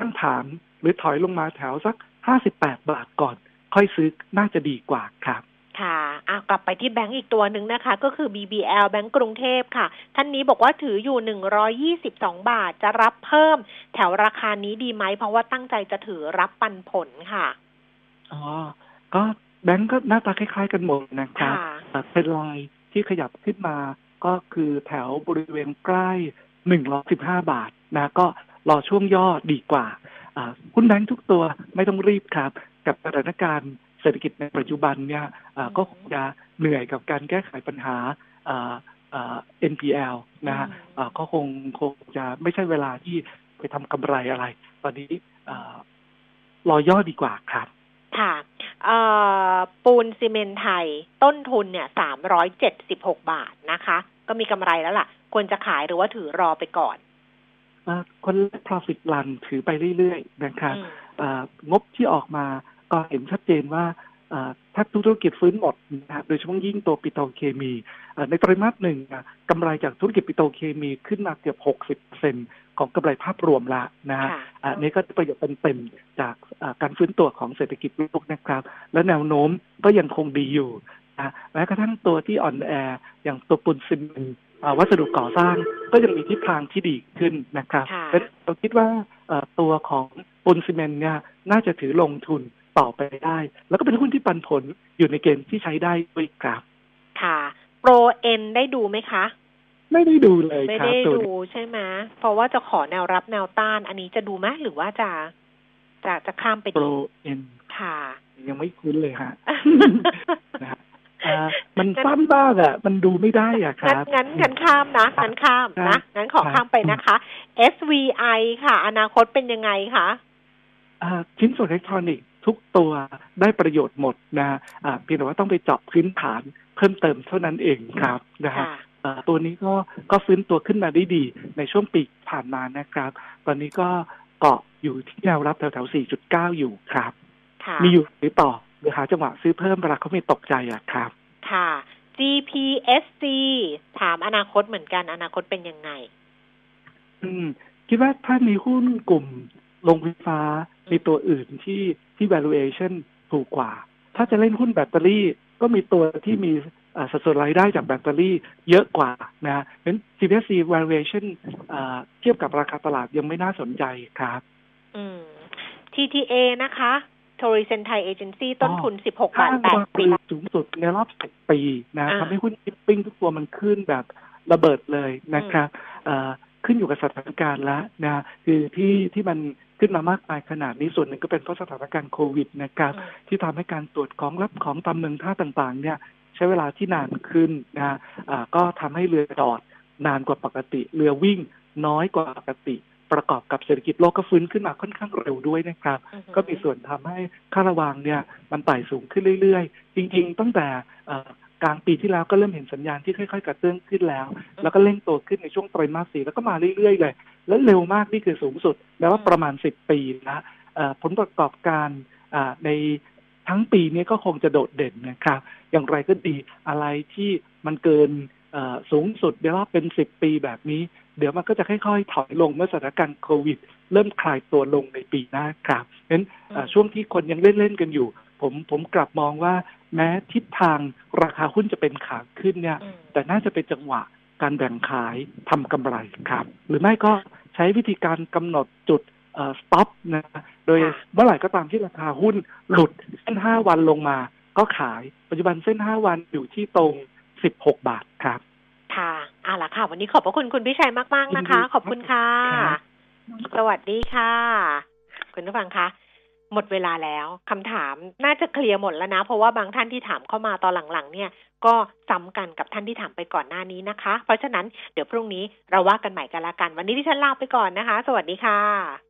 ตั้งฐานหรือถอยลงมาแถวสักห้าสิบแปดบาทก่อน ค่อยซื้อน่าจะดีกว่าครับค่ะอะ กลับไปที่แบงก์อีกตัวหนึ่งนะคะ ก็คือ BBL แบงก์กรุงเทพค่ะ ท่านนี้บอกว่าถืออยู่หนึ่งรอยี่สิบสองบาท จะรับเพิ่ม แถวราคานี้ดีไหม เพราะว่าตั้งใจจะถือรับปันผลค่ะ อ๋อ ก็ แบงก์ก็หน้าตาคล้ายๆกันหมดนะครับเป็นลายที่ขยับขึ้นมาก็คือแถวบริเวณใกล้หนึ่งร้อสิบห้าบาทนะ ก็รอช่วงย่อดีกว่าหุ้นแบงก์ทุกตัวไม่ต้องรีบครับ กับสถานการณ์เศรษฐกิจในปัจจุบันเนี่ยก็คงจะเหนื่อยกับการแก้ไขปัญหา NPL นะฮะก็คงคงจะไม่ใช่เวลาที่ไปทำกำไรอะไร ตอนนี้รอย่อดีกว่าครับ ค่ะปูนซีเมนไทย ต้นทุนเนี่ยสามร้อยเจ็ดสิบหกบาทนะคะ ก็มีกำไรแล้วล่ะ ควรจะขายหรือว่าถือรอไปก่อนคนละ profit run ถือไปเรื่อยๆ นะครับงบที่ออกมาก็เห็นชัดเจนว่า ถ้าธุรกิจฟื้นหมดนะโดยเฉพาะยิ่งตัวปิโตรเคมีในไตรมาสหนึ่งกำไรจากธุรกิจปิโตรเคมีขึ้นมาเกือบ 60%ของกำไรภาพรวมละนะฮะนี่ก็ประโยชน์เต็มๆจากการฟื้นตัวของเศรษฐกิจโลกนะครับ และแนวโน้มก็ยังคงดีอยู่นะแม้กระทั่งตัวที่อ่อนแออย่างตัวปุนซิมวัสดุก่อสร้างก็ยังมีทิศทางที่ดีขึ้นนะครับเราคิดว่าตัวของปูนซีเมนต์เนี่ยน่าจะถือลงทุน ต่อไปได้ แล้วก็เป็นหุ้นที่ปันผลอยู่ในเกณฑ์ที่ใช้ได้ด้วยครับ ค่ะโปรเอ็นได้ดูไหมคะ ไม่ได้ดูเลยครับไม่ได้ดูใช่ไหมเพราะว่าจะขอแนวรับแนวต้าน อันนี้จะดูไหมหรือว่าจะจะจะข้ามไปโปรเอ็นค่ะ ยังไม่คุ้นเลยฮะนะมันสั้นบ้างอะ มันดูไม่ได้อะครับ งั้นงั้นข้ามนะงั้นข้ามนะ งั้นขอข้ามไปนะคะ SVI ค่ะ อนาคตเป็นยังไงคะชิ้นส่วนอิเล็กทรอนิกส์ ทุกตัวได้ประโยชน์หมดนะเพียงแต่ว่าต้องไปเจาะพื้นฐานเพิ่มเติมเท่านั้นเองครับนะฮะตัวนี้ก็ก็ฟื้นตัวขึ้นมาได้ดีในช่วงปีผ่านมานะครับ ตอนนี้ก็เกาะอยู่ที่แนวรับแถวๆ 4.9 อยู่ครับ มีอยู่หรือต่อหรือหาจังหวะซื้อเพิ่มเวลาเขาไม่ตกใจอะครับ ค่ะ GPSC ถามอนาคตเหมือนกันอนาคตเป็นยังไง อืม คิดว่าถ้ามีหุ้นกลุ่มลงไฟฟ้า มีตัวอื่นที่ ที่ valuation ถูกกว่า ถ้าจะเล่นหุ้นแบตเตอรี่ก็มีตัวที่มีสัดส่วนรายได้จากแบตเตอรี่เยอะกว่านะเพราะฉะนั้น GPSC valuation เทียบกับราคาตลาดยังไม่น่าสนใจครับ อืม TTA นะคะทอริเซนไทเอเจนซี่ต้นทุน 16 บาท8ปีสูงสุดในรอบ 10 ปีนะทำให้หุ้นชิปปิ้งทุกตัวมันขึ้นแบบระเบิดเลยนะครับ ขึ้นอยู่กับสถานการณ์แล้วนะคือที่ที่มันขึ้นมามากมายขนาดนี้ส่วนหนึ่งก็เป็นเพราะสถานการณ์โควิดนะครับ ที่ทำให้การตรวจของรับของตามเมืองท่าต่างๆ เนี่ย ใช้เวลาที่นานขึ้นนะะก็ทำให้เรือจอดนานกว่าปกติ เรือวิ่งน้อยกว่าปกติ ประกอบกับเศรษฐกิจโลกก็ฟื้นขึ้นมาค่อนข้างเร็วด้วยนะครับ ก็มีส่วนทำให้ค่าระวางเนี่ย มันไต่สูงขึ้นเรื่อยๆ จริง ๆ ตั้งแต่ กลางปีที่แล้วก็เริ่มเห็นสัญญาณที่ค่อยๆ กระเตื้องขึ้นแล้ว แล้วก็เร่งโตขึ้นในช่วงไตรมาสสี่แล้วก็มาเรื่อยๆเลย แล้วเร็วมากนี่คือสูงสุดแม้ว่าประมาณสิบปีนะผลประกอบการในทั้งปีนี้ก็คงจะโดดเด่นนะครับ อย่างไรก็ดีอะไรที่มันเกินสูงสุดเดี๋ยวว่าเป็นสิบปีแบบนี้ เดี๋ยวมันก็จะค่อยๆ ถอยลงเมื่อสถานการณ์โควิด เริ่มคลายตัวลงในปีหน้าครับเพราะฉะนั้นช่วงที่คนยังเล่น ๆ กันอยู่ ผมผมกลับมองว่า แม้ทิศทางราคาหุ้นจะเป็นขาขึ้นเนี่ย แต่น่าจะเป็นจังหวะการแบ่งขายทำกำไรครับ หรือไม่ก็ใช้วิธีการกำหนดจุดสต็อปนะโดยเมื่อไหร่ก็ตามที่ราคาหุ้นหลุดเส้นห้าวันลงมา ก็ขายปัจจุบันเส้นห้าวันอยู่ที่ตรงสิบหกบาทครับ ค่ะอ่าละค่ะ วันนี้ขอบพระคุณคุณพิชัยมาก ๆ นะคะ ขอบคุณค่ะ สวัสดีค่ะ คุณผู้ฟังคะ หมดเวลาแล้วคำถามน่าจะเคลียร์หมดแล้วนะ เพราะว่าบางท่านที่ถามเข้ามาตอนหลังๆ เนี่ย ก็ซ้ำกันกับท่านที่ถามไปก่อนหน้านี้นะคะ เพราะฉะนั้นเดี๋ยวพรุ่งนี้เราว่ากันใหม่กันละกัน วันนี้ที่ฉันลาไปก่อนนะคะ สวัสดีค่ะ